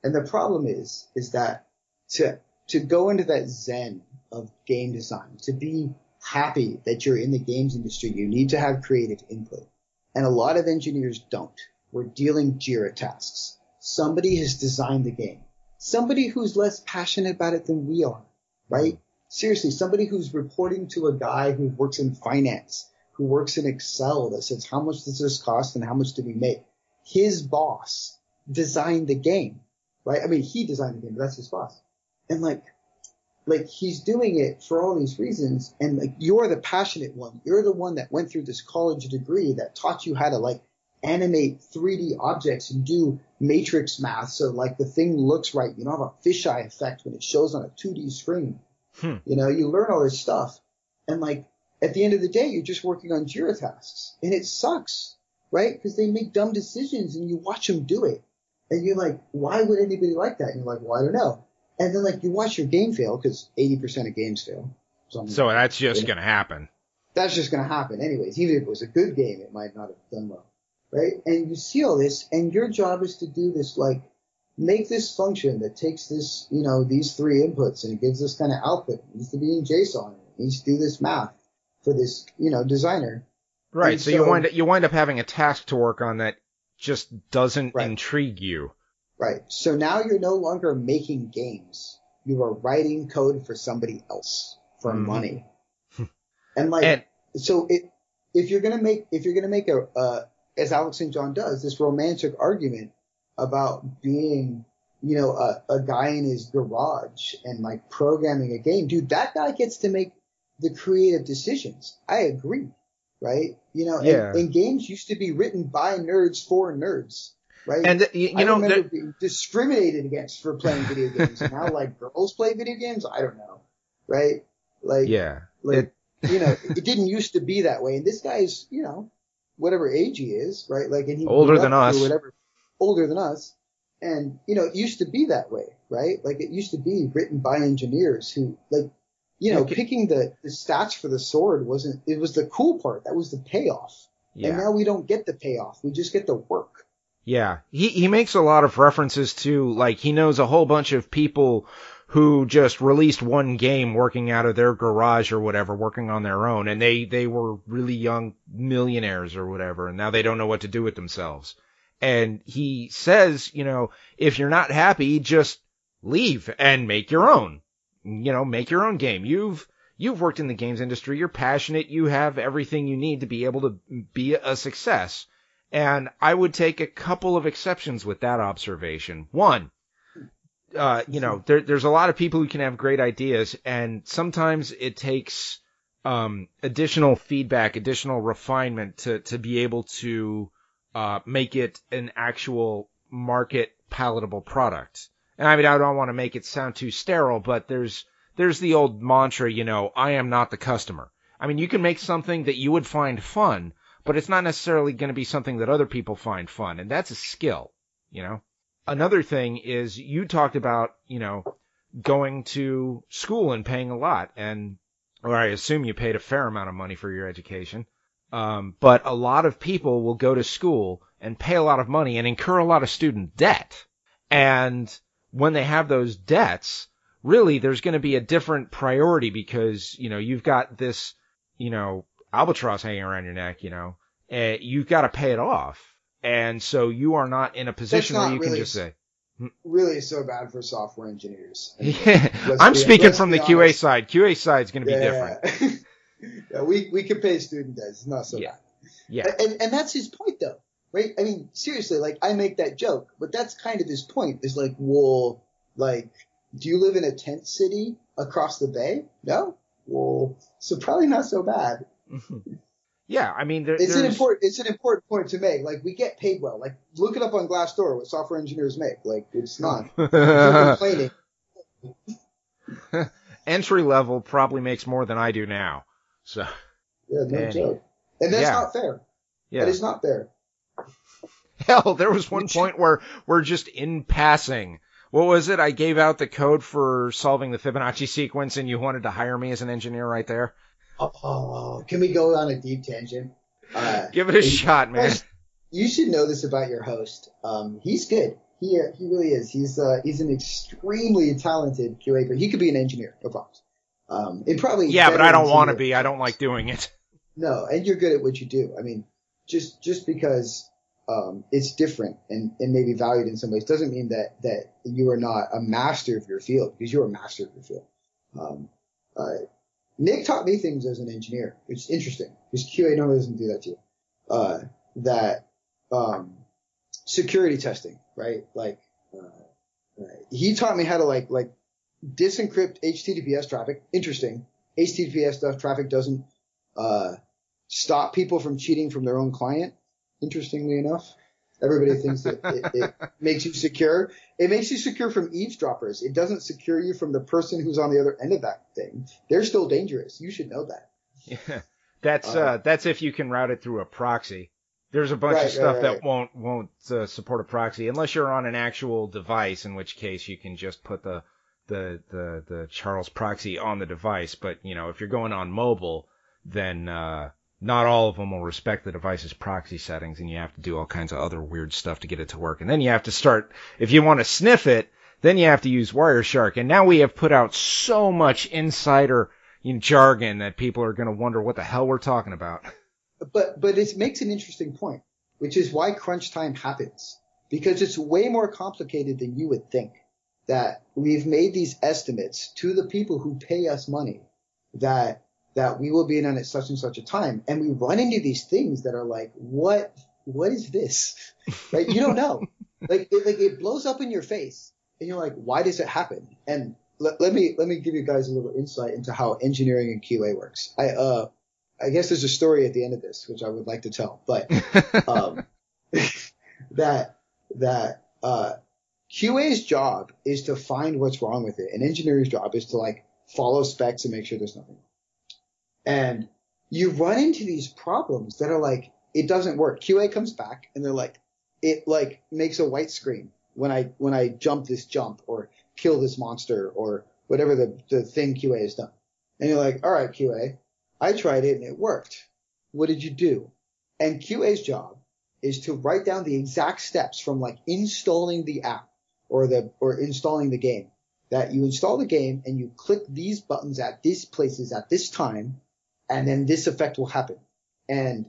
And the problem is, is that to, to go into that zen of game design, to be happy that you're in the games industry, you need to have creative input. And a lot of engineers don't. We're dealing Jira tasks. Somebody has designed the game. Somebody who's less passionate about it than we are, right? Seriously, somebody who's reporting to a guy who works in finance who works in Excel that says how much does this cost and how much do we make. His boss designed the game, right? I mean, he designed the game, but that's his boss. And like, like he's doing it for all these reasons. And like, you're the passionate one. You're the one that went through this college degree that taught you how to like animate 3D objects and do matrix math. So like the thing looks right. You don't have a fisheye effect when it shows on a 2D screen. Hmm. You know, you learn all this stuff and like at the end of the day, you're just working on Jira tasks and it sucks, right? Because they make dumb decisions and you watch them do it. And you're like, why would anybody like that? And you're like, well, I don't know. And then like you watch your game fail because 80% of games fail. So, so that's just going to happen. That's just going to happen anyways. Even if it was a good game, it might not have done well. Right? And you see all this and your job is to do this like, make this function that takes this, you know, these three inputs and it gives this kind of output. It needs to be in JSON. It needs to do this math for this, you know, designer. Right. So, so, you wind up, you wind up having a task to work on that just doesn't right. intrigue you. Right. So now you're no longer making games. You are writing code for somebody else for mm. money. and like, and, so it, if you're gonna make, if you're gonna make a, uh, as Alex St. John does, this romantic argument about being, you know, a, a guy in his garage and like programming a game, dude, that guy gets to make the creative decisions. I agree, right? You know, yeah. and, and, games used to be written by nerds for nerds, right? And the, you, know, remember being discriminated against for playing video games. and now, like girls play video games. I don't know, right? Like, yeah, like it, you know, it didn't used to be that way. And this guy's, you know, whatever age he is, right? Like, and he older than us, whatever, older than us. And, you know, it used to be that way, right? Like it used to be written by engineers who, like, you know, okay. picking the, the stats for the sword wasn't, it was the cool part. That was the payoff. Yeah. And now we don't get the payoff. We just get the work. Yeah. He, he makes a lot of references to, like, he knows a whole bunch of people who just released one game working out of their garage or whatever, working on their own, and they, they were really young millionaires or whatever, and now they don't know what to do with themselves. And he says, you know, if you're not happy, just leave and make your own you know, make your own game. You've you've worked in the games industry. You're passionate. You have everything you need to be able to be a success. And I would take a couple of exceptions with that observation. One, uh, you know, there, there's a lot of people who can have great ideas, and sometimes it takes um, additional feedback, additional refinement to to be able to uh, make it an actual market palatable product. And I mean, I don't want to make it sound too sterile, but there's there's the old mantra, you know, I am not the customer. I mean, you can make something that you would find fun, but it's not necessarily going to be something that other people find fun, and that's a skill, you know. Another thing is you talked about, you know, going to school and paying a lot, and or I assume you paid a fair amount of money for your education. Um, but a lot of people will go to school and pay a lot of money and incur a lot of student debt. And when they have those debts, really there's going to be a different priority because, you know, you've got this, you know, albatross hanging around your neck, you know, uh, you've got to pay it off. And so you are not in a position where you really, can just say, hmm. really so bad for software engineers. Yeah. I'm be, speaking from the QA side. QA side is going to be yeah, different. yeah, we, we can pay student debt. It's not so yeah. bad. Yeah. And, and that's his point though, right? I mean, seriously, like I make that joke, but that's kind of his point is like, well, like, do you live in a tent city across the bay? No? Well, so probably not so bad. Yeah, I mean, there, it's an important it's an important point to make. Like, we get paid well. Like, look it up on Glassdoor what software engineers make. Like, it's not complaining. Entry level probably makes more than I do now. So. Yeah, no and, joke. And that's yeah. not fair. Yeah. That is not fair. Hell, there was one point where we're just in passing. What was it? I gave out the code for solving the Fibonacci sequence, and you wanted to hire me as an engineer right there. Oh, can we go on a deep tangent? Uh, Give it a shot, man. You should know this about your host. Um, he's good. He uh, he really is. He's uh, he's an extremely talented QA. But he could be an engineer, no problems. Um, and probably yeah, but I don't want to be. I don't like doing it. No, and you're good at what you do. I mean, just just because um, it's different and, and maybe valued in some ways doesn't mean that that you are not a master of your field because you're a master of your field. Um, uh, Nick taught me things as an engineer, It's interesting because QA normally doesn't do that to you. Uh, that, um, security testing, right? Like, uh, he taught me how to like, like disencrypt HTTPS traffic. Interesting. HTTPS stuff traffic doesn't, uh, stop people from cheating from their own client. Interestingly enough. Everybody thinks that it, it, makes you secure. It makes you secure from eavesdroppers. It doesn't secure you from the person who's on the other end of that thing. They're still dangerous. You should know that. Yeah, that's uh, uh, that's if you can route it through a proxy. There's a bunch right, of stuff right, right. that won't won't uh, support a proxy unless you're on an actual device, in which case you can just put the the the the Charles proxy on the device. But you know, if you're going on mobile, then uh, not all of them will respect the device's proxy settings and you have to do all kinds of other weird stuff to get it to work. And then you have to start, if you want to sniff it, then you have to use Wireshark. And now we have put out so much insider jargon that people are going to wonder what the hell we're talking about. But, but it makes an interesting point, which is why crunch time happens. Because it's way more complicated than you would think. That we've made these estimates to the people who pay us money that that we will be in at such and such a time. And we run into these things that are like, what, what is this? Right? You don't know. like, it, like it blows up in your face and you're like, why does it happen? And let, let me, let me give you guys a little insight into how engineering and QA works. I, uh, I guess there's a story at the end of this, which I would like to tell, but, um, that, that, uh, QA's job is to find what's wrong with it. And engineer's job is to like follow specs and make sure there's nothing and you run into these problems that are like, it doesn't work. QA comes back and they're like, it like makes a white screen when I, when I jump this jump or kill this monster or whatever the, the thing QA has done. And you're like, all right, QA, I tried it and it worked. What did you do? And QA's job is to write down the exact steps from like installing the app or the, or installing the game that you install the game and you click these buttons at these places at this time and then this effect will happen. And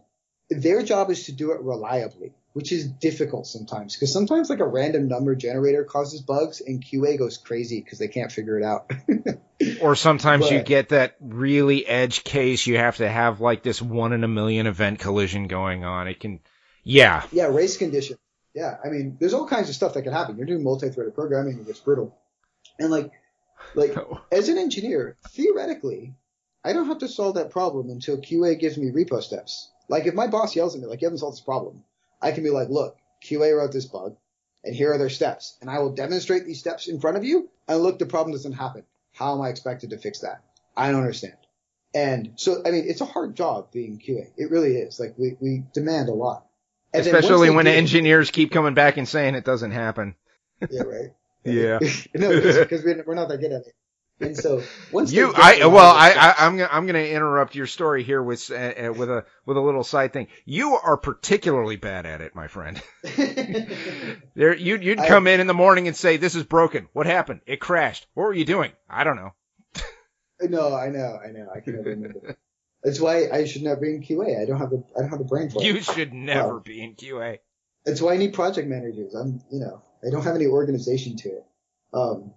their job is to do it reliably, which is difficult sometimes because sometimes like a random number generator causes bugs and QA goes crazy because they can't figure it out. or sometimes but, you get that really edge case. You have to have like this one in a million event collision going on. It can, Yeah. Yeah, race condition. Yeah, I mean, there's all kinds of stuff that can happen. You're doing multi-threaded programming, it gets brittle. And like, like as an engineer, theoretically, I don't have to solve that problem until QA gives me repro steps. Like if my boss yells at me, like you haven't solved this problem, I can be like, look, QA wrote this bug, and here are their steps, and I will demonstrate these steps in front of you. And look, the problem doesn't happen. How am I expected to fix that? I don't understand. And so, I mean, it's a hard job being QA. It really is. Like we, we demand a lot. And Especially when engineers keep coming back and saying it doesn't happen. Yeah, right. yeah. no, because we're not that good at it. And so once you, I well, I, I am gonna I'm gonna interrupt your story here with uh, uh, with a with a little side thing. You are particularly bad at it, my friend. there, you you'd come I, in in the morning and say, "This is broken. What happened? It crashed. What were you doing? I don't know." no, I know, I know. I can never remember. That's why I should never be in QA. I don't have the I don't have the brain for it. You should never well, be in QA. That's why I need project managers. I'm you know I don't have any organization to it. Um,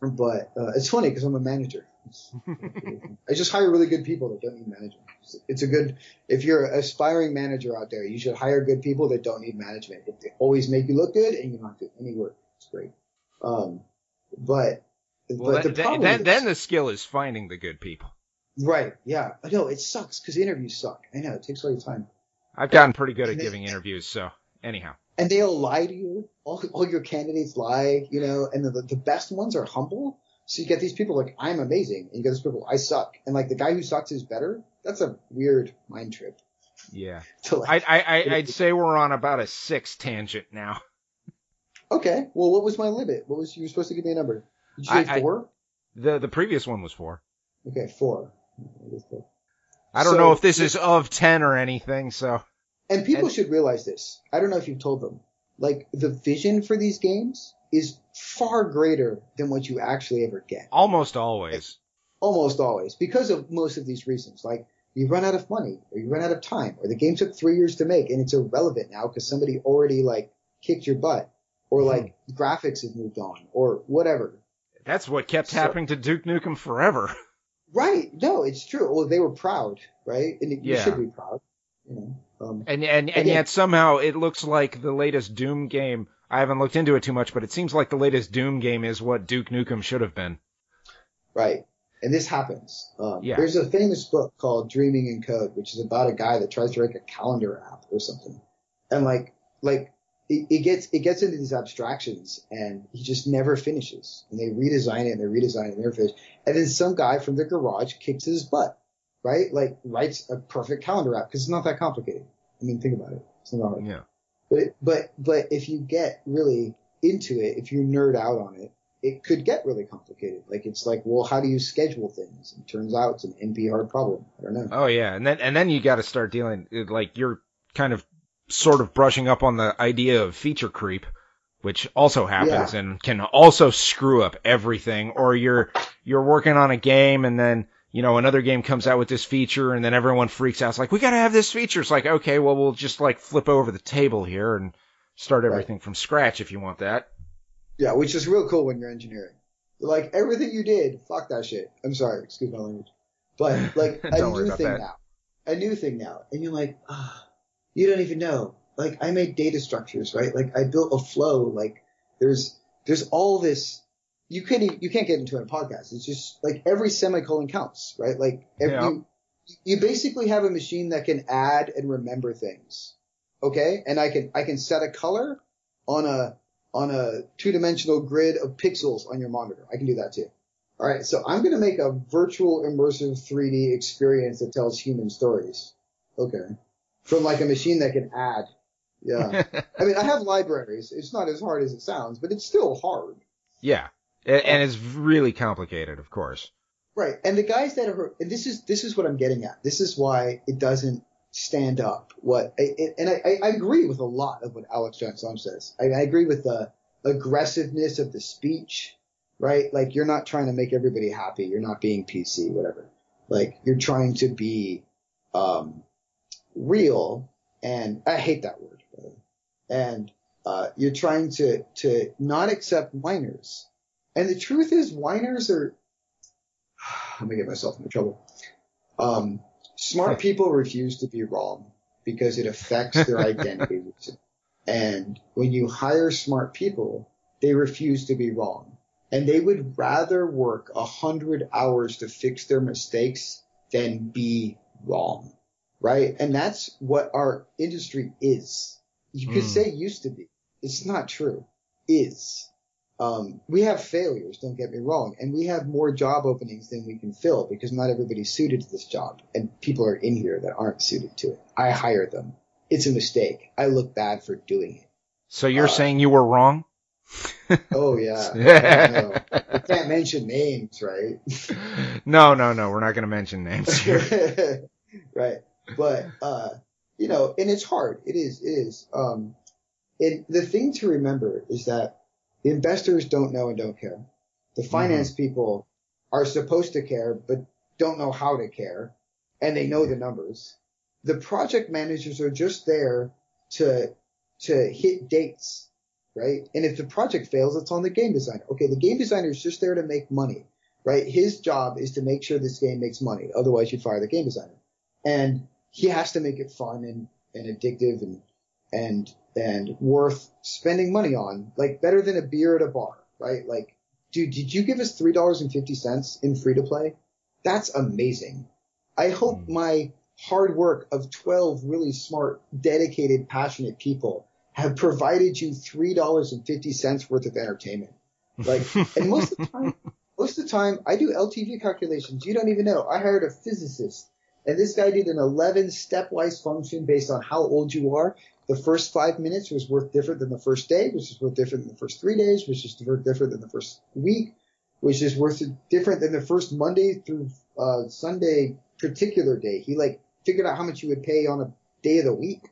but uh, it's funny because I'm a manager. I just hire really good people that don't need management. It's a good if you're an aspiring manager out there, you should hire good people that don't need management. They always make you look good and you don't do any work. It's great. Um, but well, but that, the problem is, then the skill is finding the good people. Right. Yeah. I know it sucks because interviews suck. I know it takes all your time. I've gotten pretty good at giving interviews, so anyhow and they'll lie to you. All, all your candidates lie, you know, and the, the best ones are humble. So you get these people like, I'm amazing. And you get these people, I suck. And like the guy who sucks is better. That's a weird mind trip. Yeah. Like, I, I, I, would say we're on about a six tangent now. Okay. Well, what was my limit? What was, you were supposed to give me a number? Did you say I, four? I, the, the previous one was four. Okay, four. I don't so, know if this is of 10 or anything, so. And people and, should realize this. I don't know if you've told them. Like the vision for these games is far greater than what you actually ever get. Almost always. Almost always. Because of most of these reasons. Like you run out of money or you run out of time or the game took three years to make and it's irrelevant now because somebody already like kicked your butt or mm-hmm. like graphics have moved on or whatever. That's what kept so, happening to Duke Nukem forever. Right. No, it's true. Well, they were proud, right? And you should be proud. You know. Um, and and and yet somehow it looks like the latest Doom game. I haven't looked into it too much, but it seems like the latest Doom game is what Duke Nukem should have been. Right, and this happens. Um, yeah. There's a famous book called Dreaming in Code, which is about a guy that tries to make a calendar app or something, and like like it, it gets it gets into these abstractions, and he just never finishes. And they redesign it and they redesign it and never finish. And then some guy from the garage kicks his butt right? Like writes a perfect calendar app because it's not that complicated. I mean, think about it. It's not hard. Yeah. But but but if you get really into it, if you nerd out on it, it could get really complicated. Like it's like, well, how do you schedule things? It turns out it's an NP hard problem. I don't know. Oh yeah, and then and then you got to start dealing like you're kind of sort of brushing up on the idea of feature creep, which also happens yeah. and can also screw up everything. Or you're you're working on a game and then you know, another game comes out with this feature and then everyone freaks out. It's like, we gotta have this feature. It's like, okay, well, we'll just like flip over the table here and start everything right. from scratch if you want that. Yeah, which is real cool when you're engineering. Like everything you did, fuck that shit. I'm sorry, excuse my language. But like a new thing that. now. A new thing now. And you're like, ah, oh, you don't even know. Like I made data structures, right? Like I built a flow, like there's there's all this you can't you can't get into a podcast. It's just like every semicolon counts, right? Like every, yeah. you, you basically have a machine that can add and remember things. Okay, and I can I can set a color on a on a two dimensional grid of pixels on your monitor. I can do that too. All right, so I'm going to make a virtual immersive 3D experience that tells human stories. Okay, from like a machine that can add. Yeah, I mean I have libraries. It's not as hard as it sounds, but it's still hard. Yeah and it's really complicated, of course. Right, and the guys that are, and this is this is what I'm getting at. This is why it doesn't stand up. What, it, and I, I agree with a lot of what Alex Johnson says. I, I agree with the aggressiveness of the speech, right? Like you're not trying to make everybody happy. You're not being PC, whatever. Like you're trying to be um, real, and I hate that word. And uh, you're trying to to not accept whiners and the truth is, whiners are. I'm gonna get myself into trouble. Um, smart people refuse to be wrong, because it affects their identity. And when you hire smart people, they refuse to be wrong. And they would rather work a hundred hours to fix their mistakes than be wrong. Right? And that's what our industry is. You could Mm. say used to be. It's not true. Is. Um, we have failures, don't get me wrong, and we have more job openings than we can fill because not everybody's suited to this job, and people are in here that aren't suited to it. I hire them. It's a mistake. I look bad for doing it. So you're Uh, saying you were wrong? Oh yeah. I. I can't mention names, right? no, no, no. We're not going to mention names here. right. But uh, you know, and it's hard. It is. It is. Um, and the thing to remember is that the investors don't know and don't care. The mm-hmm. finance people are supposed to care, but don't know how to care, and they know the numbers. The project managers are just there to to hit dates, right? And if the project fails, it's on the game designer. Okay, the game designer is just there to make money, right? His job is to make sure this game makes money. Otherwise, you'd fire the game designer. And he has to make it fun and, and addictive and, and, and worth spending money on, like better than a beer at a bar, right? Like, dude, did you give us $3.50 in free to play? That's amazing. I hope Hmm. my hard work of 12 really smart, dedicated, passionate people have provided you $3.50 worth of entertainment. Like, and most of the time, most of the time, I do LTV calculations. You don't even know. I hired a physicist, and this guy did an 11 stepwise function based on how old you are. The first five minutes was worth different than the first day, which is worth different than the first three days, which is worth different than the first week, which is worth different than the first Monday through uh, Sunday particular day. He like figured out how much you would pay on a day of the week,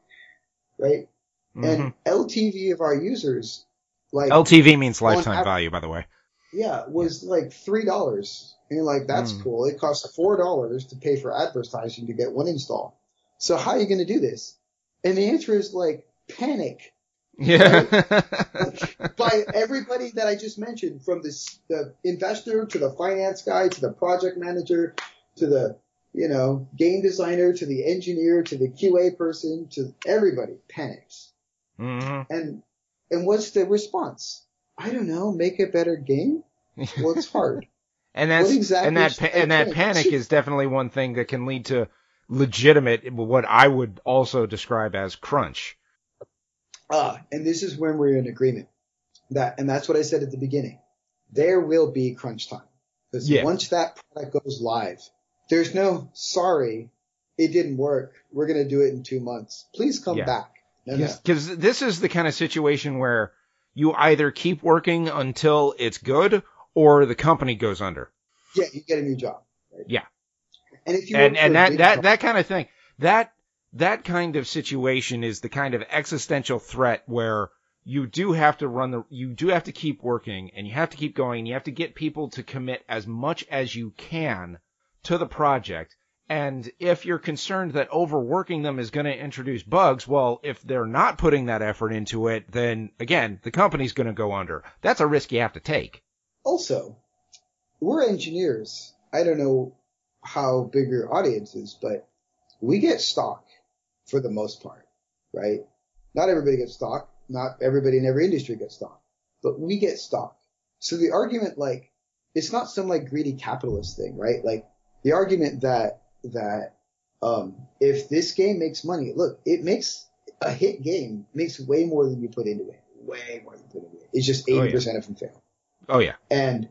right? Mhm. And LTV of our users, like LTV means lifetime av- value, by the way. yeah, was like three dollars. And you're like, that's Mm. cool. It costs four dollars to pay for advertising to get one install. So how are you going to do this? And the answer is like panic Yeah. by everybody that I just mentioned, from the the investor to the finance guy to the project manager to the you know game designer to the engineer to the QA person to everybody panics. hmm And and what's the response? I don't know. Make a better game. Well, it's hard. And that's exactly and that pa- and that panic is definitely one thing that can lead to legitimate what I would also describe as crunch. Ah, and this is when we're in agreement. That and that's what I said at the beginning. There will be crunch time because Yeah. once that product goes live, there's no sorry, it didn't work. We're gonna do it in two months. Please come Yeah. back. No, no. Because this is the kind of situation where you either keep working until it's good or the company goes under. Yeah, you get a new job. Right? Yeah. And if you and and that that that kind of thing. That that kind of situation is the kind of existential threat where you do have to run the you do have to keep working and you have to keep going. And you have to get people to commit as much as you can to the project. And if you're concerned that overworking them is going to introduce bugs well if they're not putting that effort into it then again the company's going to go under. That's a risk you have to take. Also, we're engineers. I don't know how big your audience is, but we get stock for the most part, right? Not everybody gets stock. Not everybody in every industry gets stock, but we get stock. So the argument, like, it's not some like greedy capitalist thing, right? Like the argument that, that, um, if this game makes money, look, it makes a hit game makes way more than you put into it. Way more than you put into it. It's just Oh, yeah. 80% of them fail. oh yeah And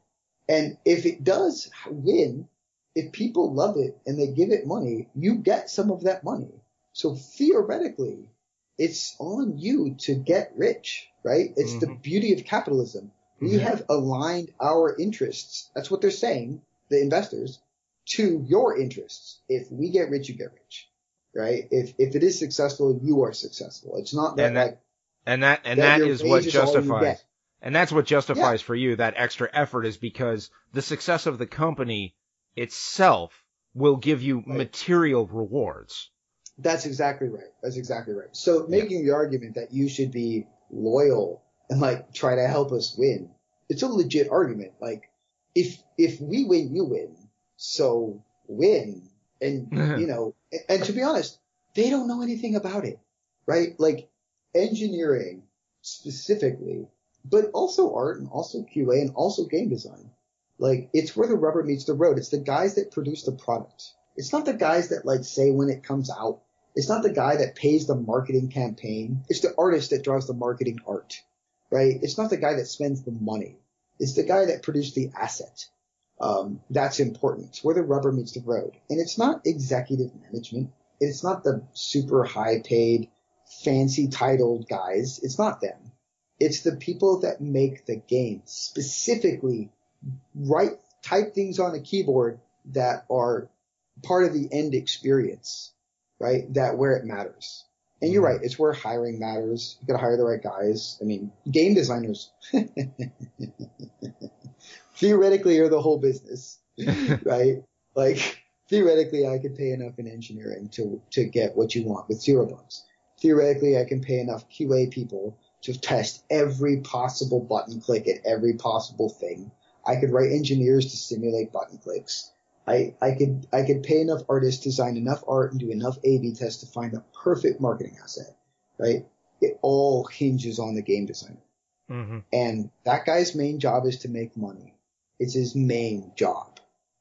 and if it does win, if people love it and they give it money, you get some of that money. So theoretically, it's on you to get rich, right? It's the Mhm. beauty of capitalism. We Mhm. have aligned our interests. That's what they're saying, the investors, to your interests. If we get rich, you get rich, right? If if it is successful, you are successful. It's not that And that- like and that and that that what is you justifies. And that's what justifies for you that extra effort is because the success of the company itself will give you material rewards. That's exactly right. That's exactly right. So making the argument that you should be loyal and like try to help us win, it's a legit argument. Like if if we win, you win. So win. And mm-hmm. you know, and, and to be honest, they don't know anything about it, right? Like engineering specifically, but also art and also QA and also game design. Like it's where the rubber meets the road. It's the guys that produce the product. It's not the guys that like say when it comes out. It's not the guy that pays the marketing campaign. It's the artist that draws the marketing art, right? It's not the guy that spends the money. It's the guy that produced the asset. Um, that's important. It's where the rubber meets the road. And it's not executive management. It's not the super high paid, fancy titled guys. It's not them. It's the people that make the game specifically write, type things on a keyboard that are part of the end experience, right? That where it matters. And you're mm-hmm. right. It's where hiring matters. You gotta hire the right guys. I mean, game designers theoretically are the whole business, right? Like theoretically, I could pay enough in engineering to to get what you want with zero bugs. Theoretically, I can pay enough QA people to test every possible button click at every possible thing. I could write engineers to simulate button clicks. I, I could I could pay enough artists to design enough art and do enough A/B tests to find the perfect marketing asset, right? It all hinges on the game designer, Mm-hmm. and that guy's main job is to make money. It's his main job,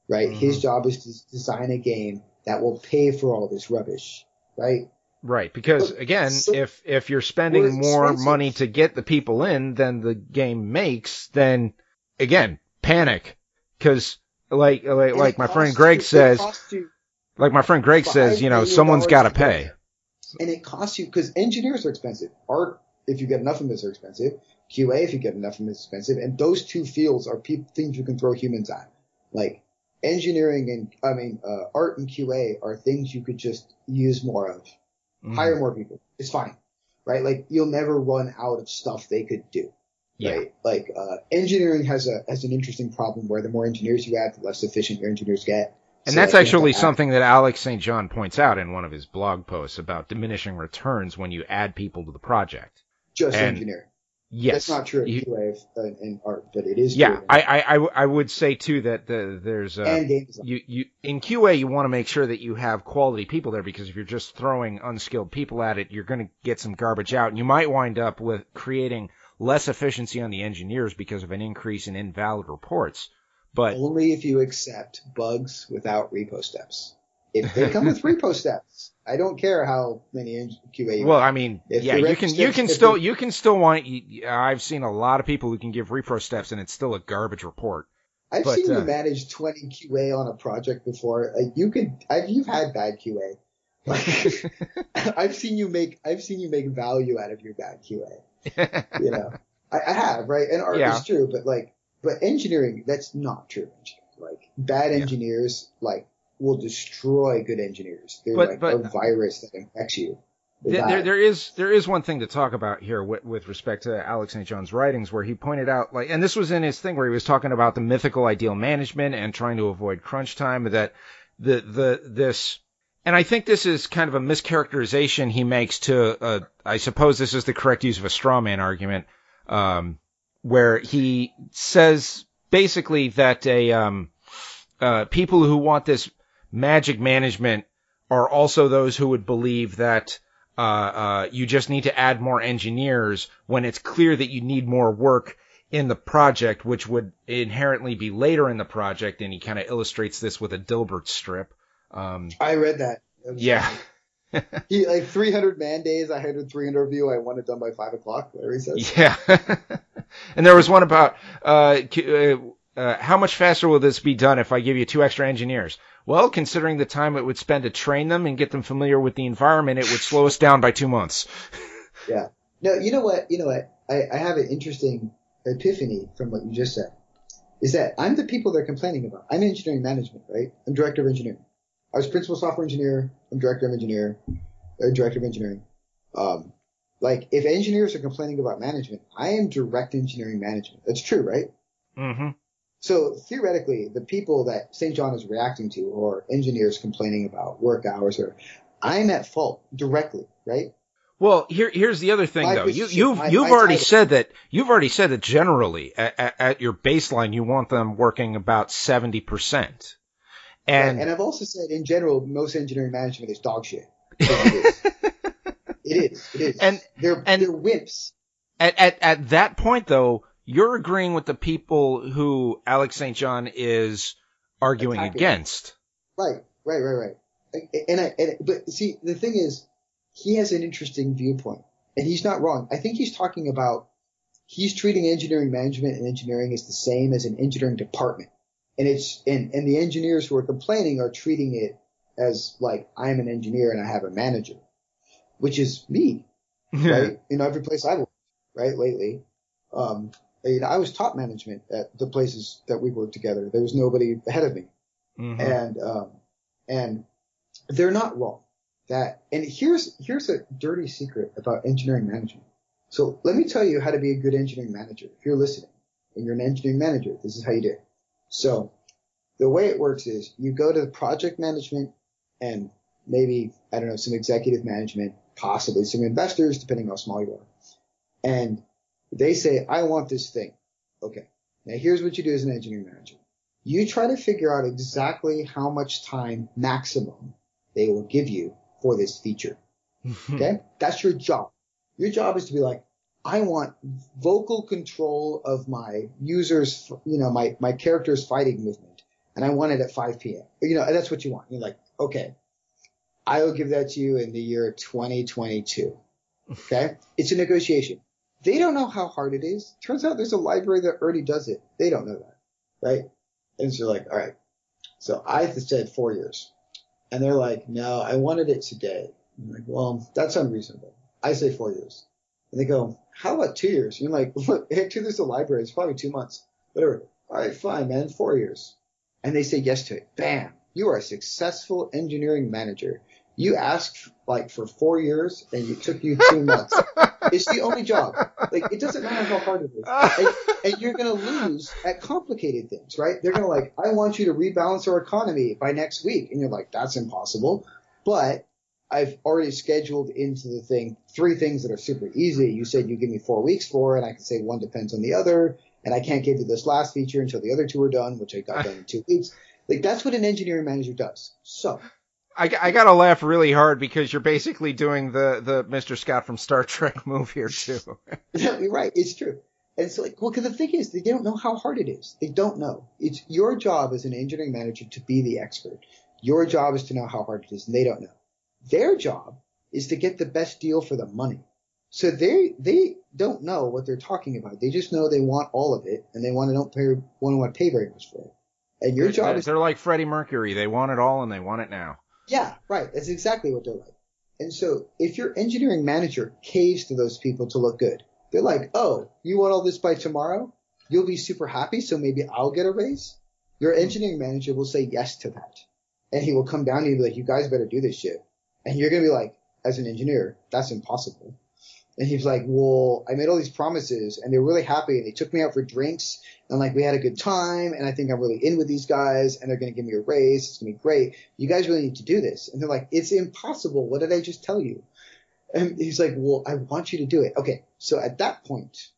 right? Mhm. His job is to design a game that will pay for all this rubbish, right? Right, because again, so- if if you're spending more money to get the people in than the game makes, then again, panic. Because like like, like my friend Greg you- says, you like my friend Greg says, you know, someone's got to pay. and it costs you because engineers are expensive. Art, if you get enough of them, is expensive. QA, if you get enough of them, is expensive. And those two fields are pe- things you can throw humans at. Like engineering and I mean uh, art and QA are things you could just use more of. Mhm. Hire more people. It's fine, right? Like you'll never run out of stuff they could do. Yeah. Right? Like uh, engineering has a has an interesting problem where the more engineers you add, the less efficient your engineers get. And So that's actually that- something that Alex St. John points out in one of his blog posts about diminishing returns when you add people to the project. just and- engineering. Yes. That's not true in QA and, and art, but it is. yeah, true in- I, I, I, w- I would say too that the, there's uh, and game design. you, you in QA you want to make sure that you have quality people there because if you're just throwing unskilled people at it, you're going to get some garbage out, and you might wind up with creating less efficiency on the engineers because of an increase in invalid reports. But Only if you accept bugs without repro steps. If they come with repro steps, I don't care how many QA. You well, I mean, If yeah, you can you can still you can still want. you- I've seen a lot of people who can give repro steps and it's still a garbage report. I've but, seen uh, you manage 20 QA on a project before. Like you could, I've, you've had bad QA. Like, I've seen you make, I've seen you make value out of your bad QA. You know, I, I have, right? And art Yeah. is true, but like, but engineering, that's not true. Like bad Yeah. engineers, like will destroy good engineers. They're But- like but- a virus that infects you. There, there, there is there is one thing to talk about here with, with respect to Alex St. John's writings, where he pointed out, like, and this was in his thing where he was talking about the mythical ideal management and trying to avoid crunch time. That the the this, and I think this is kind of a mischaracterization he makes to, uh, I suppose this is the correct use of a straw man argument, um, where he says basically that a um, uh, people who want this magic management are also those who would believe that uh, uh, you just need to add more engineers when it's clear that you need more work in the project, which would inherently be later in the project. And he kind of illustrates this with a Dilbert strip. Um, I read that. Yeah. He like 300 man days. I had a 300 view. I want it done by five o'clock. Larry says. yeah. and there was one about uh, uh, uh, how much faster will this be done if I give you two extra engineers? Well, considering the time it would spend to train them and get them familiar with the environment, it would slow us down by two months. Yeah. No, you know what? You know what? I, I have an interesting epiphany from what you just said. Is that I'm the people they're complaining about. I'm engineering management, right? I'm director of engineering. I was principal software engineer. I'm director of engineer, uh, director of engineering. Um, like if engineers are complaining about management, I am direct engineering management. That's true, right? Mm-hmm. So theoretically, the people that St. John is reacting to or engineers complaining about work hours or I'm at fault directly, right? Well, here here's the other thing my though. You have you've, you've my, already said that you've already said that generally at, at, your baseline you want them working about 70%. And and I've also said in general, most engineering management is dog shit. it, is. it is. It is. And they're and, they're wimps. At, at at that point though, you're agreeing with the people who Alex St. John is arguing Attacking. against. Right. Right. Right. Right. And I and, but see the thing is, he has an interesting viewpoint, and he's not wrong. I think he's talking about he's treating engineering management and engineering as the same as an engineering department and it's and and the engineers who are complaining are treating it as like I'm an engineer and I have a manager, which is me, right? you know, every place I've worked, right, lately. Um, you know, I was top management at the places that we worked together. There was nobody ahead of me Mhm. and um, and they're not wrong. That and here's here's a dirty secret about engineering management. So let me tell you how to be a good engineering manager. If you're listening and you're an engineering manager, this is how you do it. So the way it works is you go to the project management and maybe I don't know some executive management, possibly some investors, depending how small you are, and they say, "I want this thing." Okay. Now here's what you do as an engineering manager you try to figure out exactly how much time maximum they will give you for this feature. Okay? That's your job. Your job is to be like, I want vocal control of my users, you know, my, my character's fighting movement. And I want it at 5 p.m. You know, that's what you want. You're like, okay, I will give that to you in the year 2022. Okay? It's a negotiation. They don't know how hard it is. Turns out there's a library that already does it. They don't know that. Right? And so like, all right. So I said four years. And they're like, no, I wanted it today. I'm like, well, that's unreasonable. I say four years. And they go, how about two years? And you're like, look, to this a library. It's probably two months. Whatever. All right, fine, man. Four years. And they say yes to it. Bam. You are a successful engineering manager. You asked like for four years and it took you two months. It's the only job. Like it doesn't matter how hard it is. And, and you're going to lose at complicated things, right? They're going to like, I want you to rebalance our economy by next week. And you're like, that's impossible. But I've already scheduled into the thing three things that are super easy. You said you give me four weeks for, and I can say one depends on the other. And I can't give you this last feature until the other two are done, which I got done in two weeks. Like that's what an engineering manager does. So I, I gotta laugh really hard because you're basically doing the, the Mr. Scott from Star Trek move here too. You're right. It's true. And it's like, well, because the thing is, they don't know how hard it is. They don't know. It's your job as an engineering manager to be the expert. Your job is to know how hard it is, and they don't know. Their job is to get the best deal for the money. So they they don't know what they're talking about. They just know they want all of it, and they want to don't pay want to want to pay very much for it. And your job they're, is they're like Freddie Mercury. They want it all and they want it now. yeah, right. That's exactly what they're like. And so if your engineering manager caves to those people to look good, they're like, oh, you want all this by tomorrow? You'll be super happy, so maybe I'll get a raise. Your engineering manager will say yes to that. And he will come down to you and be like, you guys better do this shit. And you're going to be like, as an engineer, that's impossible. And he's like, well, I made all these promises and they're really happy and they took me out for drinks and like we had a good time and I think I'm really in with these guys and they're going to give me a raise. It's going to be great. You guys really need to do this. And they're like, it's impossible. What did I just tell you? And he's like, well, I want you to do it. Okay. So at that point,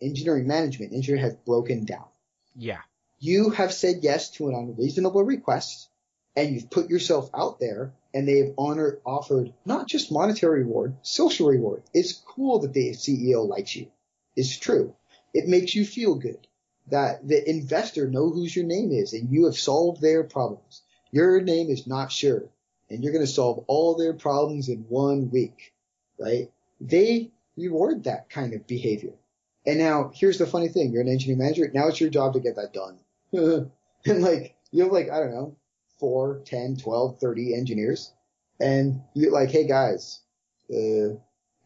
engineering management, engineering has broken down. Yeah. You have said yes to an unreasonable request and you've put yourself out there and they've honored, offered not just monetary reward, social reward. It's cool that the CEO likes you. It's true. It makes you feel good that the investor know whose your name is and you have solved their problems. Your name is not sure and you're going to solve all their problems in one week, right? They reward that kind of behavior. And now here's the funny thing. You're an engineering manager. Now it's your job to get that done. and like, you have like, I don't know, four, 10, 12, 30 engineers. And you're like, hey guys, uh,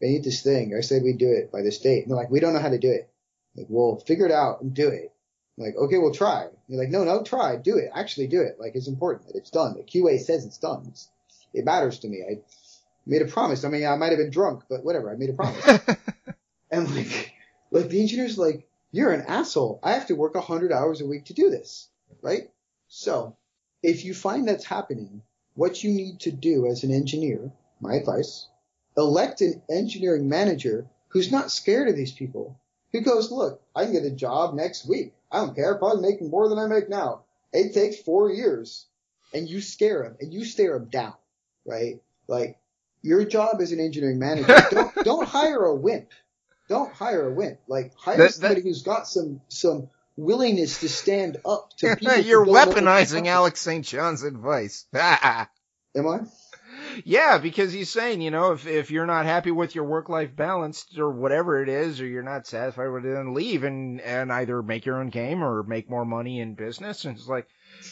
I need this thing. I said we'd do it by this date. And they're like, we don't know how to do it. like, we'll figure it out and do it. I'm like, okay, we'll try. You're like, no, no, try, do it. Actually do it. Like, it's important that it's done. The QA says it's done. It's, it matters to me. I made a promise. I mean, I might have been drunk, but whatever. I made a promise. and like, like the engineer's like, you're an asshole. I have to work a hundred hours a week to do this. Right? So if you find that's happening, what you need to do as an engineer, my advice, elect an engineering manager who's not scared of these people, who goes, look, I can get a job next week. I don't care. I'm probably making more than I make now. It takes four years. And you scare them and you stare them down, right? Like your job as an engineering manager, don't, don't hire a wimp. Don't hire a wimp. Like hire That- somebody that- who's got some some willingness to stand up to people. You're don't know what they're weaponizing Alex St. John's advice. Am I? yeah, because he's saying, you know, if if you're not happy with your work life balance or whatever it is, or you're not satisfied with it, then leave and and either make your own game or make more money in business. And it's like,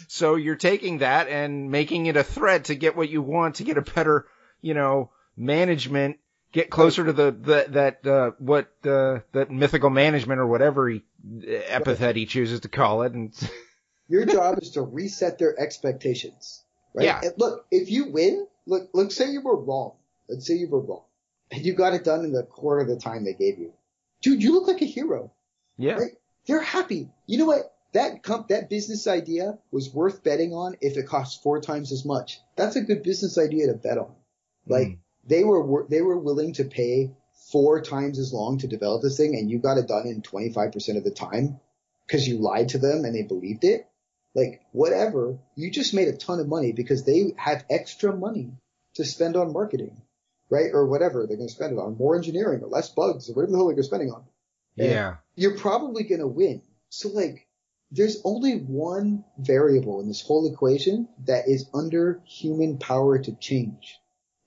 so you're taking that and making it a threat to get what you want, to get a better, you know, management, get closer to the, the that uh, what uh, that mythical management or whatever he, epithet he chooses to call it, and Your job is to reset their expectations. Right? Yeah. And look, if you win, look, let's say you were wrong. Let's say you were wrong. And you got it done in the quarter of the time they gave you. Dude, you look like a hero. yeah, Right? They're happy. You know what? That comp, that business idea was worth betting on if it costs four times as much. That's a good business idea to bet on. Like Mm. They were they were willing to pay four times as long to develop this thing, and you got it done in 25% of the time because you lied to them and they believed it. Like whatever, you just made a ton of money because they have extra money to spend on marketing, right? Or whatever they're going to spend it on, more engineering or less bugs or whatever the hell they're spending on yeah. you're probably going to win. So like, there's only one variable in this whole equation that is under human power to change.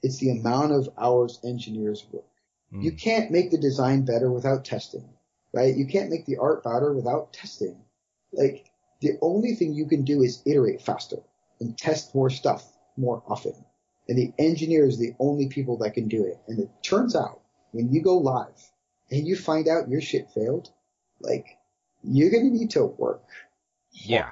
It's the amount of hours engineers work. Mm. You can't make the design better without testing, right? You can't make the art better without testing. Like, the only thing you can do is iterate faster and test more stuff more often. And the engineer is the only people that can do it. And it turns out when you go live and you find out your shit failed, like, you're going to need to work. Yeah.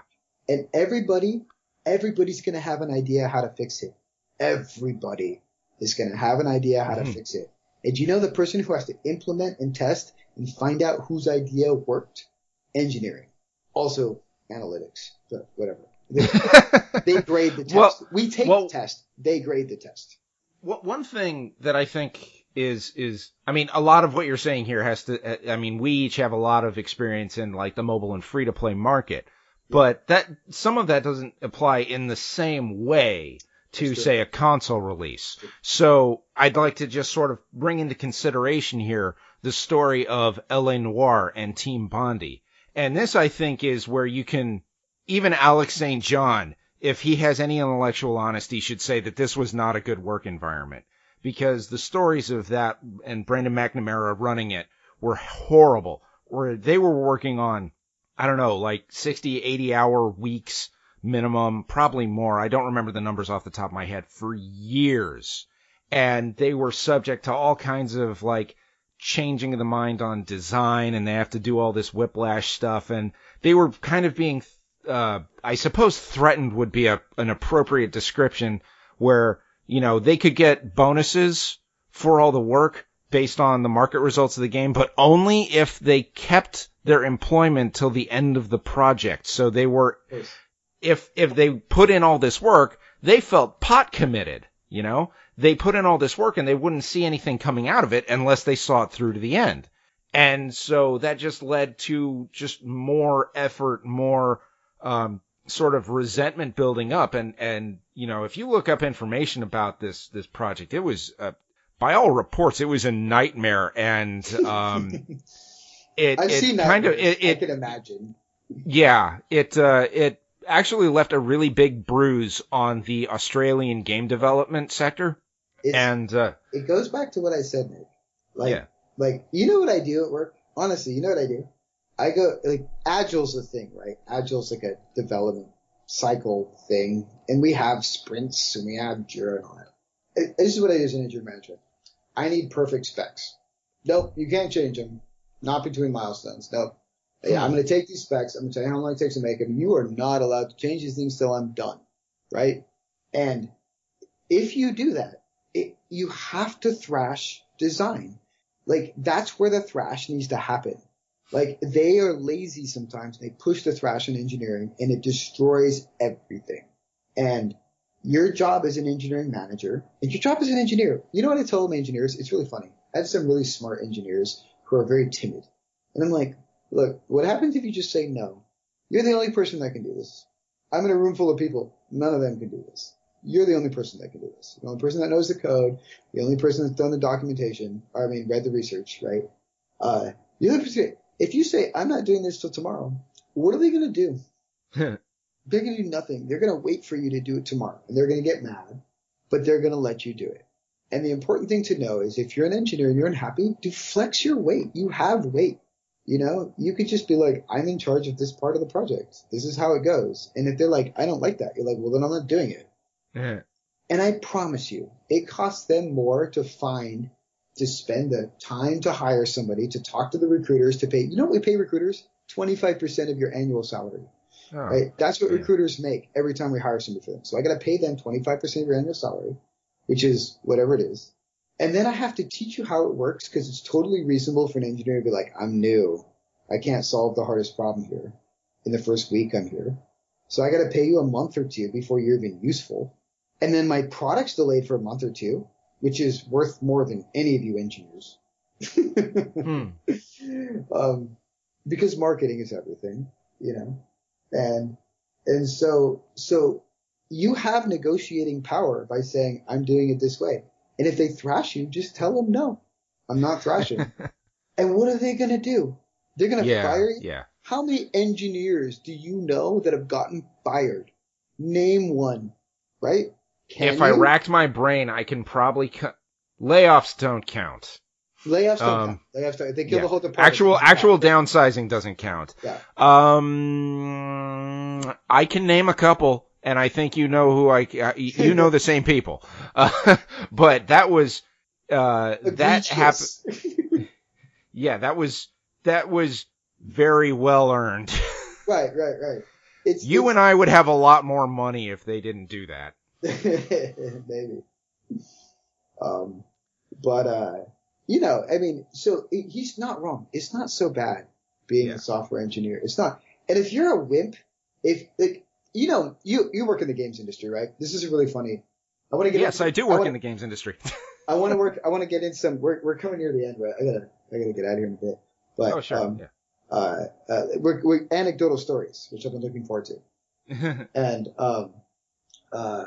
And everybody, everybody's going to have an idea how to fix it. Everybody is going to have an idea how to Mhm. fix it. And do you know the person who has to implement and test and find out whose idea worked? Engineering. Also analytics, but whatever. They, they grade the test. Well- we take well- the test. They grade the test. What one thing that I think is is I mean a lot of what you're saying here has to I mean we each have a lot of experience in like the mobile and free to play market, but that some of that doesn't apply in the same way to say a console release. So I'd like to just sort of bring into consideration here the story of L.A. Noire and Team Bondi. And this I think is where you can even Alex St. John if he has any intellectual honesty, should say that this was not a good work environment because the stories of that and Brendan McNamara running it were horrible. Where they were working on, I don't know, like 60, 80 hour weeks minimum, probably more. I don't remember the numbers off the top of my head for years. And they were subject to all kinds of like changing of the mind on design and they have to do all this whiplash stuff and they were kind of being uh, I suppose threatened would be a, an appropriate description where, you know, they could get bonuses for all the work based on the market results of the game, but only if they kept their employment till the end of the project. So they were, if, if they put in all this work, they felt pot committed, you know? They put in all this work and they wouldn't see anything coming out of it unless they saw it through to the end. And so that just led to just more effort, more, um, sort of resentment building up. And, and, you know, if you look up information about this, this project, it was, uh, by all reports, it was a nightmare. And, um, it, I've it seen that. kind of, movie. it, I can imagine. yeah, it, uh, it actually left a really big bruise on the Australian game development sector. It's, And, uh, it goes back to what I said, Nick. Like, Yeah. like you know what I do at work? Honestly, you know what I do? I go like Agile's a thing, right? Agile's like a development cycle thing, and we have sprints and we have Jira and all that. It- This is what I do as an engineering manager. I need perfect specs. Nope, you can't change them. Not between milestones. Nope. Yeah, I'm going to take these specs. I'm going to tell you how long it takes to make them. You are not allowed to change these things till I'm done. Right? And if you do that, it, you have to thrash design. Like that's where the thrash needs to happen. Like they are lazy sometimes. They push the thrash in engineering and it destroys everything. And your job as an engineering manager and your job as an engineer, you know what I tell my engineers? It's really funny. I have some really smart engineers who are very timid. And I'm like, look, what happens if you just say no? You're the only person that can do this. I'm in a room full of people. None of them can do this. you're the only person that can do this. The only person that knows the code, the only person that's done the documentation, or I mean, read the research, right? Uh, you're the person, if you say, I'm not doing this till tomorrow, what are they going to do? they're going to do nothing. They're going to wait for you to do it tomorrow and they're going to get mad, but they're going to let you do it. And the important thing to know is if you're an engineer and you're unhappy, do flex your weight. You have weight. You know, you could just be like, I'm in charge of this part of the project. This is how it goes. And if they're like, I don't like that, you're like, well, then I'm not doing it. And I promise you, it costs them more to find, to spend the time to hire somebody, to talk to the recruiters, to pay. You know what we pay recruiters? 25% of your annual salary. Oh, right? That's what yeah. recruiters make every time we hire somebody for them. So I got to pay them 25% of your annual salary, which is whatever it is. And then I have to teach you how it works because it's totally reasonable for an engineer to be like, I'm new. I can't solve the hardest problem here in the first week I'm here. So I got to pay you a month or two before you're even useful. And then my product's delayed for a month or two, which is worth more than any of you engineers. hmm. um, because marketing is everything, you know, and, and so, so you have negotiating power by saying, I'm doing it this way. And if they thrash you, just tell them, no, I'm not thrashing. and what are they going to do? They're going to yeah, fire you? Yeah. How many engineers do you know that have gotten fired? Name one, right? Can if you? I racked my brain, I can probably cut. Layoffs don't count. Layoffs don't um, count. Layoffs don't. They kill yeah. the whole department. Actual actual downsizing doesn't count. Yeah. Um, I can name a couple, and I think you know who I. Uh, you know the same people. Uh, but that was uh, that happened. yeah, that was that was very well earned. right, right, right. It's, you it's, and I would have a lot more money if they didn't do that. Maybe. Um, but, uh, you know, I mean, so he's not wrong. It's not so bad being yeah. a software engineer. It's not. And if you're a wimp, if, like, you know, you, you work in the games industry, right? This is really funny. I want to get. Yes, I do work I wanna, in the games industry. I want to work. I want to get in some. We're we're coming near the end, right? I gotta I gotta get out of here in a bit. But oh sure. Um, yeah. Uh, uh, we're, we're anecdotal stories, which I've been looking forward to. and um, uh,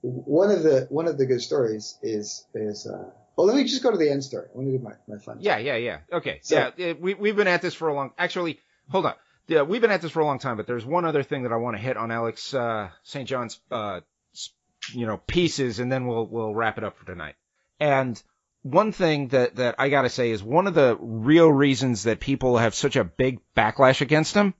one of the one of the good stories is is uh, well let me just go to the end story. I want to do my, my fun. Yeah, yeah, yeah. Okay. So, yeah, we we've been at this for a long actually hold on. Yeah, we've been at this for a long time, but there's one other thing that I want to hit on Alex uh, St. John's uh, you know pieces, and then we'll we'll wrap it up for tonight. And one thing that that I gotta say is one of the real reasons that people have such a big backlash against him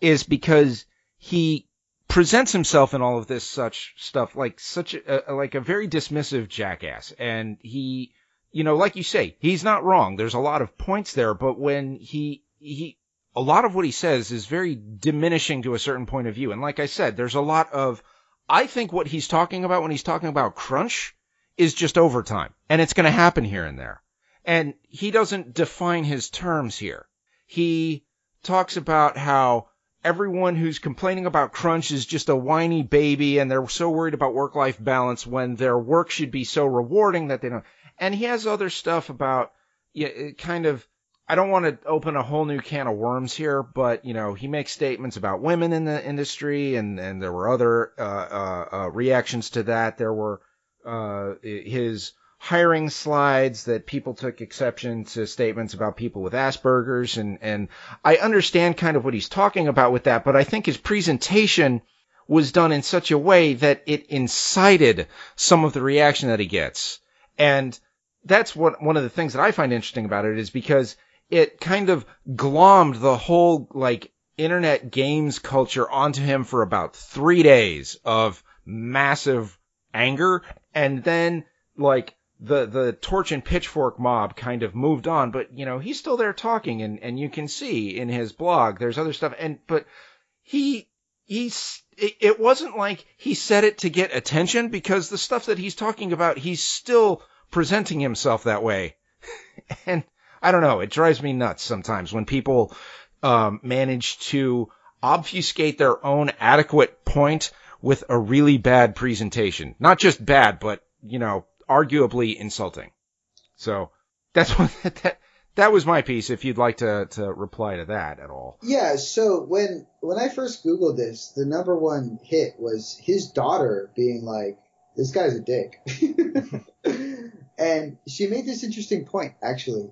is because he presents himself in all of this such stuff like such a, like a very dismissive jackass and he you know like you say he's not wrong there's a lot of points there but when he he a lot of what he says is very diminishing to a certain point of view. And like i said there's a lot of i think what he's talking about when he's talking about crunch is just overtime. And it's going to happen here and there. And he doesn't define his terms here. He talks about how everyone who's complaining about crunch is just a whiny baby and they're so worried about work life balance when their work should be so rewarding that they don't. And he has other stuff about, yeah, kind of, I don't want to open a whole new can of worms here, but you know, he makes statements about women in the industry and, and there were other, uh, uh, uh, reactions to that. There were, uh, his, hiring slides that people took exception to statements about people with Asperger's and, and I understand kind of what he's talking about with that, but I think his presentation was done in such a way that it incited some of the reaction that he gets. And that's what one of the things that I find interesting about it is because it kind of glommed the whole like internet games culture onto him for about three days of massive anger. And then like the the torch and pitchfork mob kind of moved on, but you know he's still there talking, and and you can see in his blog there's other stuff, and but he he's it, wasn't like he said it to get attention because the stuff that he's talking about he's still presenting himself that way, and I don't know it drives me nuts sometimes when people um, manage to obfuscate their own adequate point with a really bad presentation, not just bad, but you know arguably insulting. So that's what that that was my piece. If you'd like to to reply to that at all. Yeah. So when when I first googled this, the number one hit was his daughter being like, "This guy's a dick," and she made this interesting point actually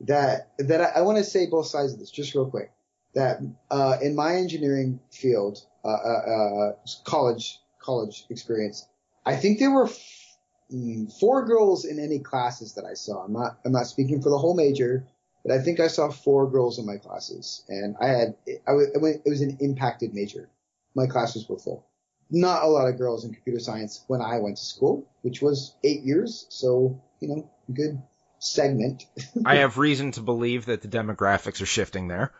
that that I, I want to say both sides of this just real quick. That uh, in my engineering field, uh, uh, uh college college experience, I think there were f- mm, four girls in any classes that I saw. I'm not I'm not speaking for the whole major, but I think I saw four girls in my classes, and I had I, went, it was an impacted major. My classes were full. Not a lot of girls in computer science when I went to school, which was eight years, so you know, good segment. I have reason to believe that the demographics are shifting there.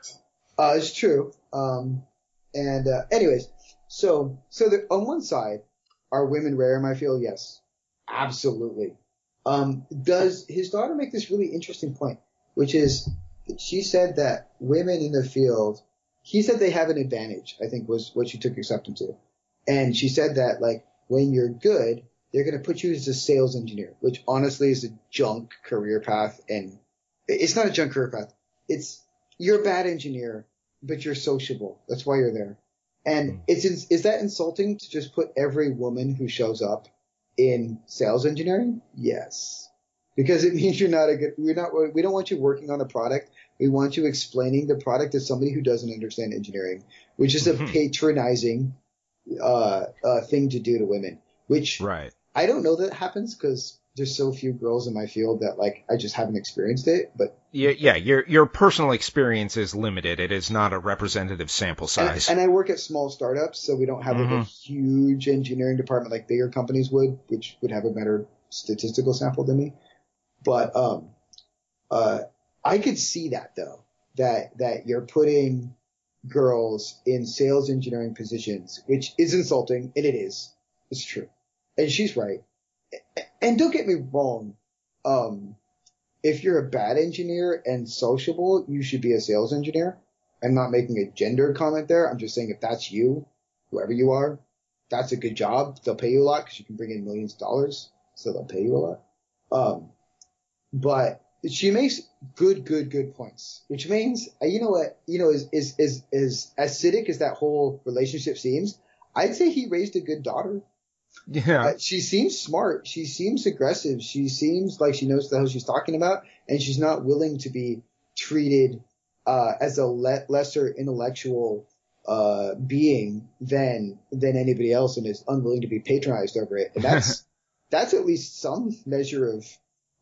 Uh, it's true. Um, and uh, anyways, so so the, on one side, are women rare in my field? Yes, absolutely. Um, does his daughter make this really interesting point, which is she said that women in the field, he said they have an advantage. I think was what she took exception to, and she said that like when you're good, they're going to put you as a sales engineer, which honestly is a junk career path. And it's not a junk career path. It's, you're a bad engineer, but you're sociable. That's why you're there. And mm. it's, is that insulting to just put every woman who shows up in sales engineering? Yes. Because it means you're not a good, we're not, we don't want you working on the product. We want you explaining the product to somebody who doesn't understand engineering, which is a mm-hmm. patronizing, uh, uh, thing to do to women, which right. I don't know that happens because there's so few girls in my field that like I just haven't experienced it. But yeah, yeah, your your personal experience is limited. It is not a representative sample size. And, and I work at small startups, so we don't have mm-hmm. like a mm-hmm. huge engineering department like bigger companies would, which would have a better statistical sample than me. But um, uh, I could see that though that that you're putting girls in sales engineering positions, which is insulting, and it is. It's true and she's right. And don't get me wrong. Um, if you're a bad engineer and sociable, you should be a sales engineer. I'm not making a gender comment there. I'm just saying if that's you, whoever you are, that's a good job. They'll pay you a lot because you can bring in millions of dollars, so they'll pay you a lot. Um, but she makes good, good, good points, which means, uh, you know what, you know, is, is, is, is acidic as that whole relationship seems, I'd say he raised a good daughter. Yeah. Uh, she seems smart. She seems aggressive. She seems like she knows the hell she's talking about, and she's not willing to be treated uh, as a le- lesser intellectual uh, being than than anybody else, and is unwilling to be patronized over it. And that's that's at least some measure of.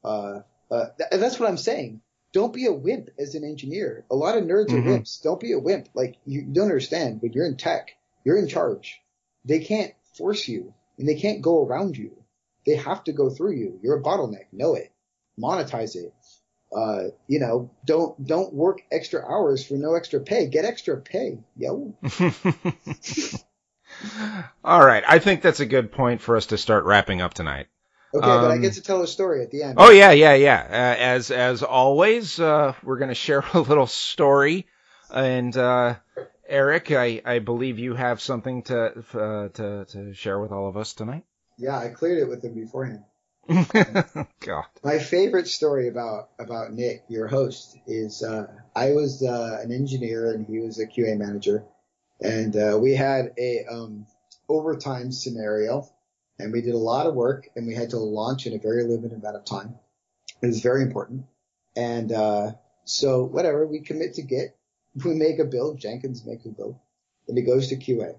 Uh, uh, th- that's what I'm saying. Don't be a wimp as an engineer. A lot of nerds mm-hmm. are wimps. Don't be a wimp. Like you don't understand, but you're in tech. You're in charge. They can't force you and they can't go around you. They have to go through you. You're a bottleneck. Know it. Monetize it. Uh, you know, don't don't work extra hours for no extra pay. Get extra pay, yo. All right, I think that's a good point for us to start wrapping up tonight. Okay, um, but I get um, to tell a story at the end. Oh yeah, yeah, yeah. Uh, as as always, uh, we're going to share a little story, and uh, Eric, I, I believe you have something to, uh, to to share with all of us tonight. Yeah, I cleared it with him beforehand. God. My favorite story about about Nick, your host, is uh, I was uh, an engineer and he was a QA manager, and uh, we had a um, overtime scenario, and we did a lot of work, and we had to launch in a very limited amount of time. It was very important, and uh, so whatever we commit to Git, we make a build, Jenkins makes a build, and it goes to QA.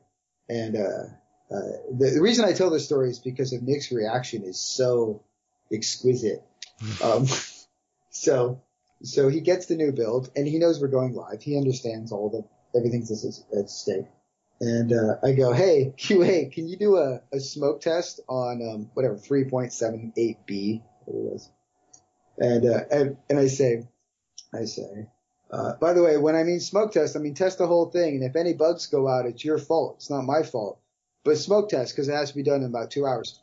And uh, uh, the, the, reason I tell this story is because of Nick's reaction is so exquisite. um, so so he gets the new build and he knows we're going live. He understands all the everything's at stake. And uh, I go, hey QA, can you do a, a smoke test on um, whatever 3.78b it was? And, uh, and and I say, I say, uh, by the way, when I mean smoke test, I mean test the whole thing. And if any bugs go out, it's your fault. It's not my fault. But smoke test because it has to be done in about two hours.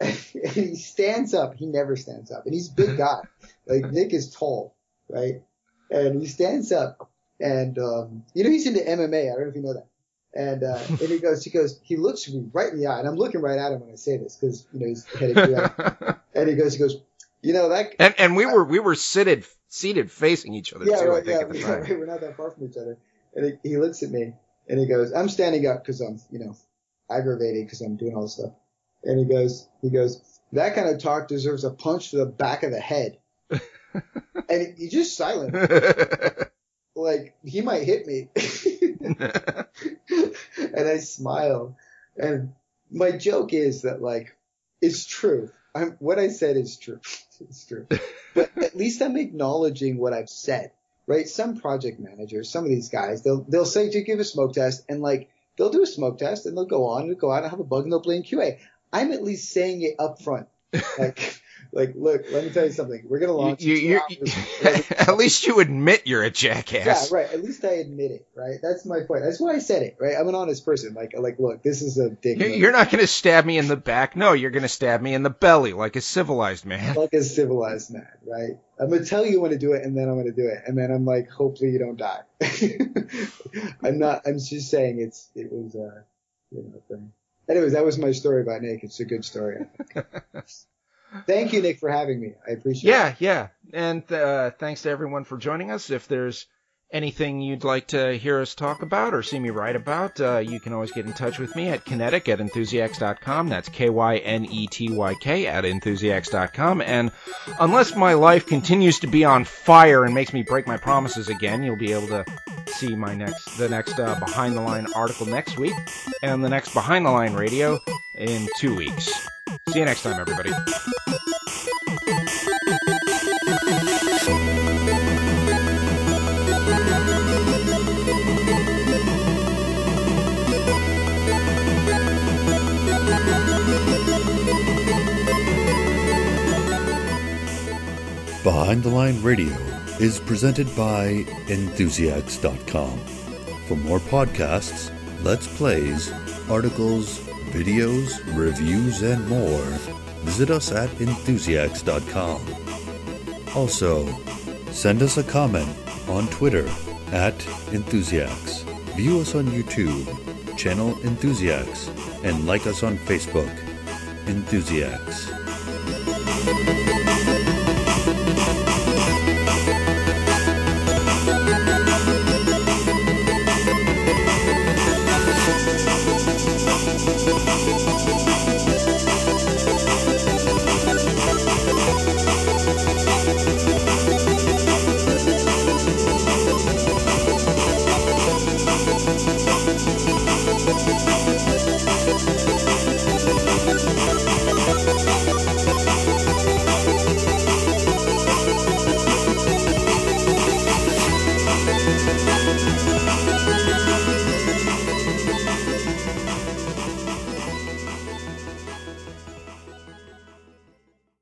he stands up. He never stands up, and he's a big guy. Like Nick is tall, right? And he stands up, and um, you know he's into MMA. I don't know if you know that. And uh, and he goes, he goes, he looks me right in the eye, and I'm looking right at him when I say this because you know he's headed. and he goes, he goes, you know that. And and we were we were seated seated facing each other yeah, too. right, I think yeah, at the yeah, time. right, we're not that far from each other. And he, he looks at me and he goes, I'm standing up because I'm, you know, aggravated because I'm doing all this stuff. And he goes, he goes, that kind of talk deserves a punch to the back of the head. and he's just silent. Like, he might hit me. and I smile. And my joke is that, like, it's true. I'm, what I said is true. It's true. But at least I'm acknowledging what I've said, right? Some project managers, some of these guys, they'll, they'll say to give a smoke test and like, they'll do a smoke test and they'll go on and go out and have a bug and they'll blame QA. I'm at least saying it up front. Like, like, look, let me tell you something. We're going to launch. You- two you- at least you admit you're a jackass. Yeah, right. At least I admit it, right? That's my point. That's why I said it, right? I'm an honest person. Like, like, look, this is a dick. You- move. You're not going to stab me in the back. No, you're going to stab me in the belly like a civilized man. like a civilized man, right? I'm gonna tell you when to do it, and then I'm gonna do it, and then I'm like, hopefully you don't die. I'm not. I'm just saying it's. It was. Uh, you know. Thing. Anyways, that was my story about Nick. It's a good story. Thank you, Nick, for having me. I appreciate it. Yeah, yeah. And uh, thanks to everyone for joining us. If there's anything you'd like to hear us talk about or see me write about, uh, you can always get in touch with me at Kynetyk at enthusiacs.com. That's K-Y-N-E-T-Y-K at enthusiacs.com. And unless my life continues to be on fire and makes me break my promises again, you'll be able to see my next, the next uh, behind the line article next week and the next behind the line radio in two weeks. See you next time, everybody. Behind the Line Radio is presented by Enthusiasts.com. For more podcasts, Let's Plays, articles, videos, reviews, and more, visit us at Enthusiasts.com. Also, send us a comment on Twitter at Enthusiasts. View us on YouTube, channel Enthusiasts, and like us on Facebook, Enthusiasts.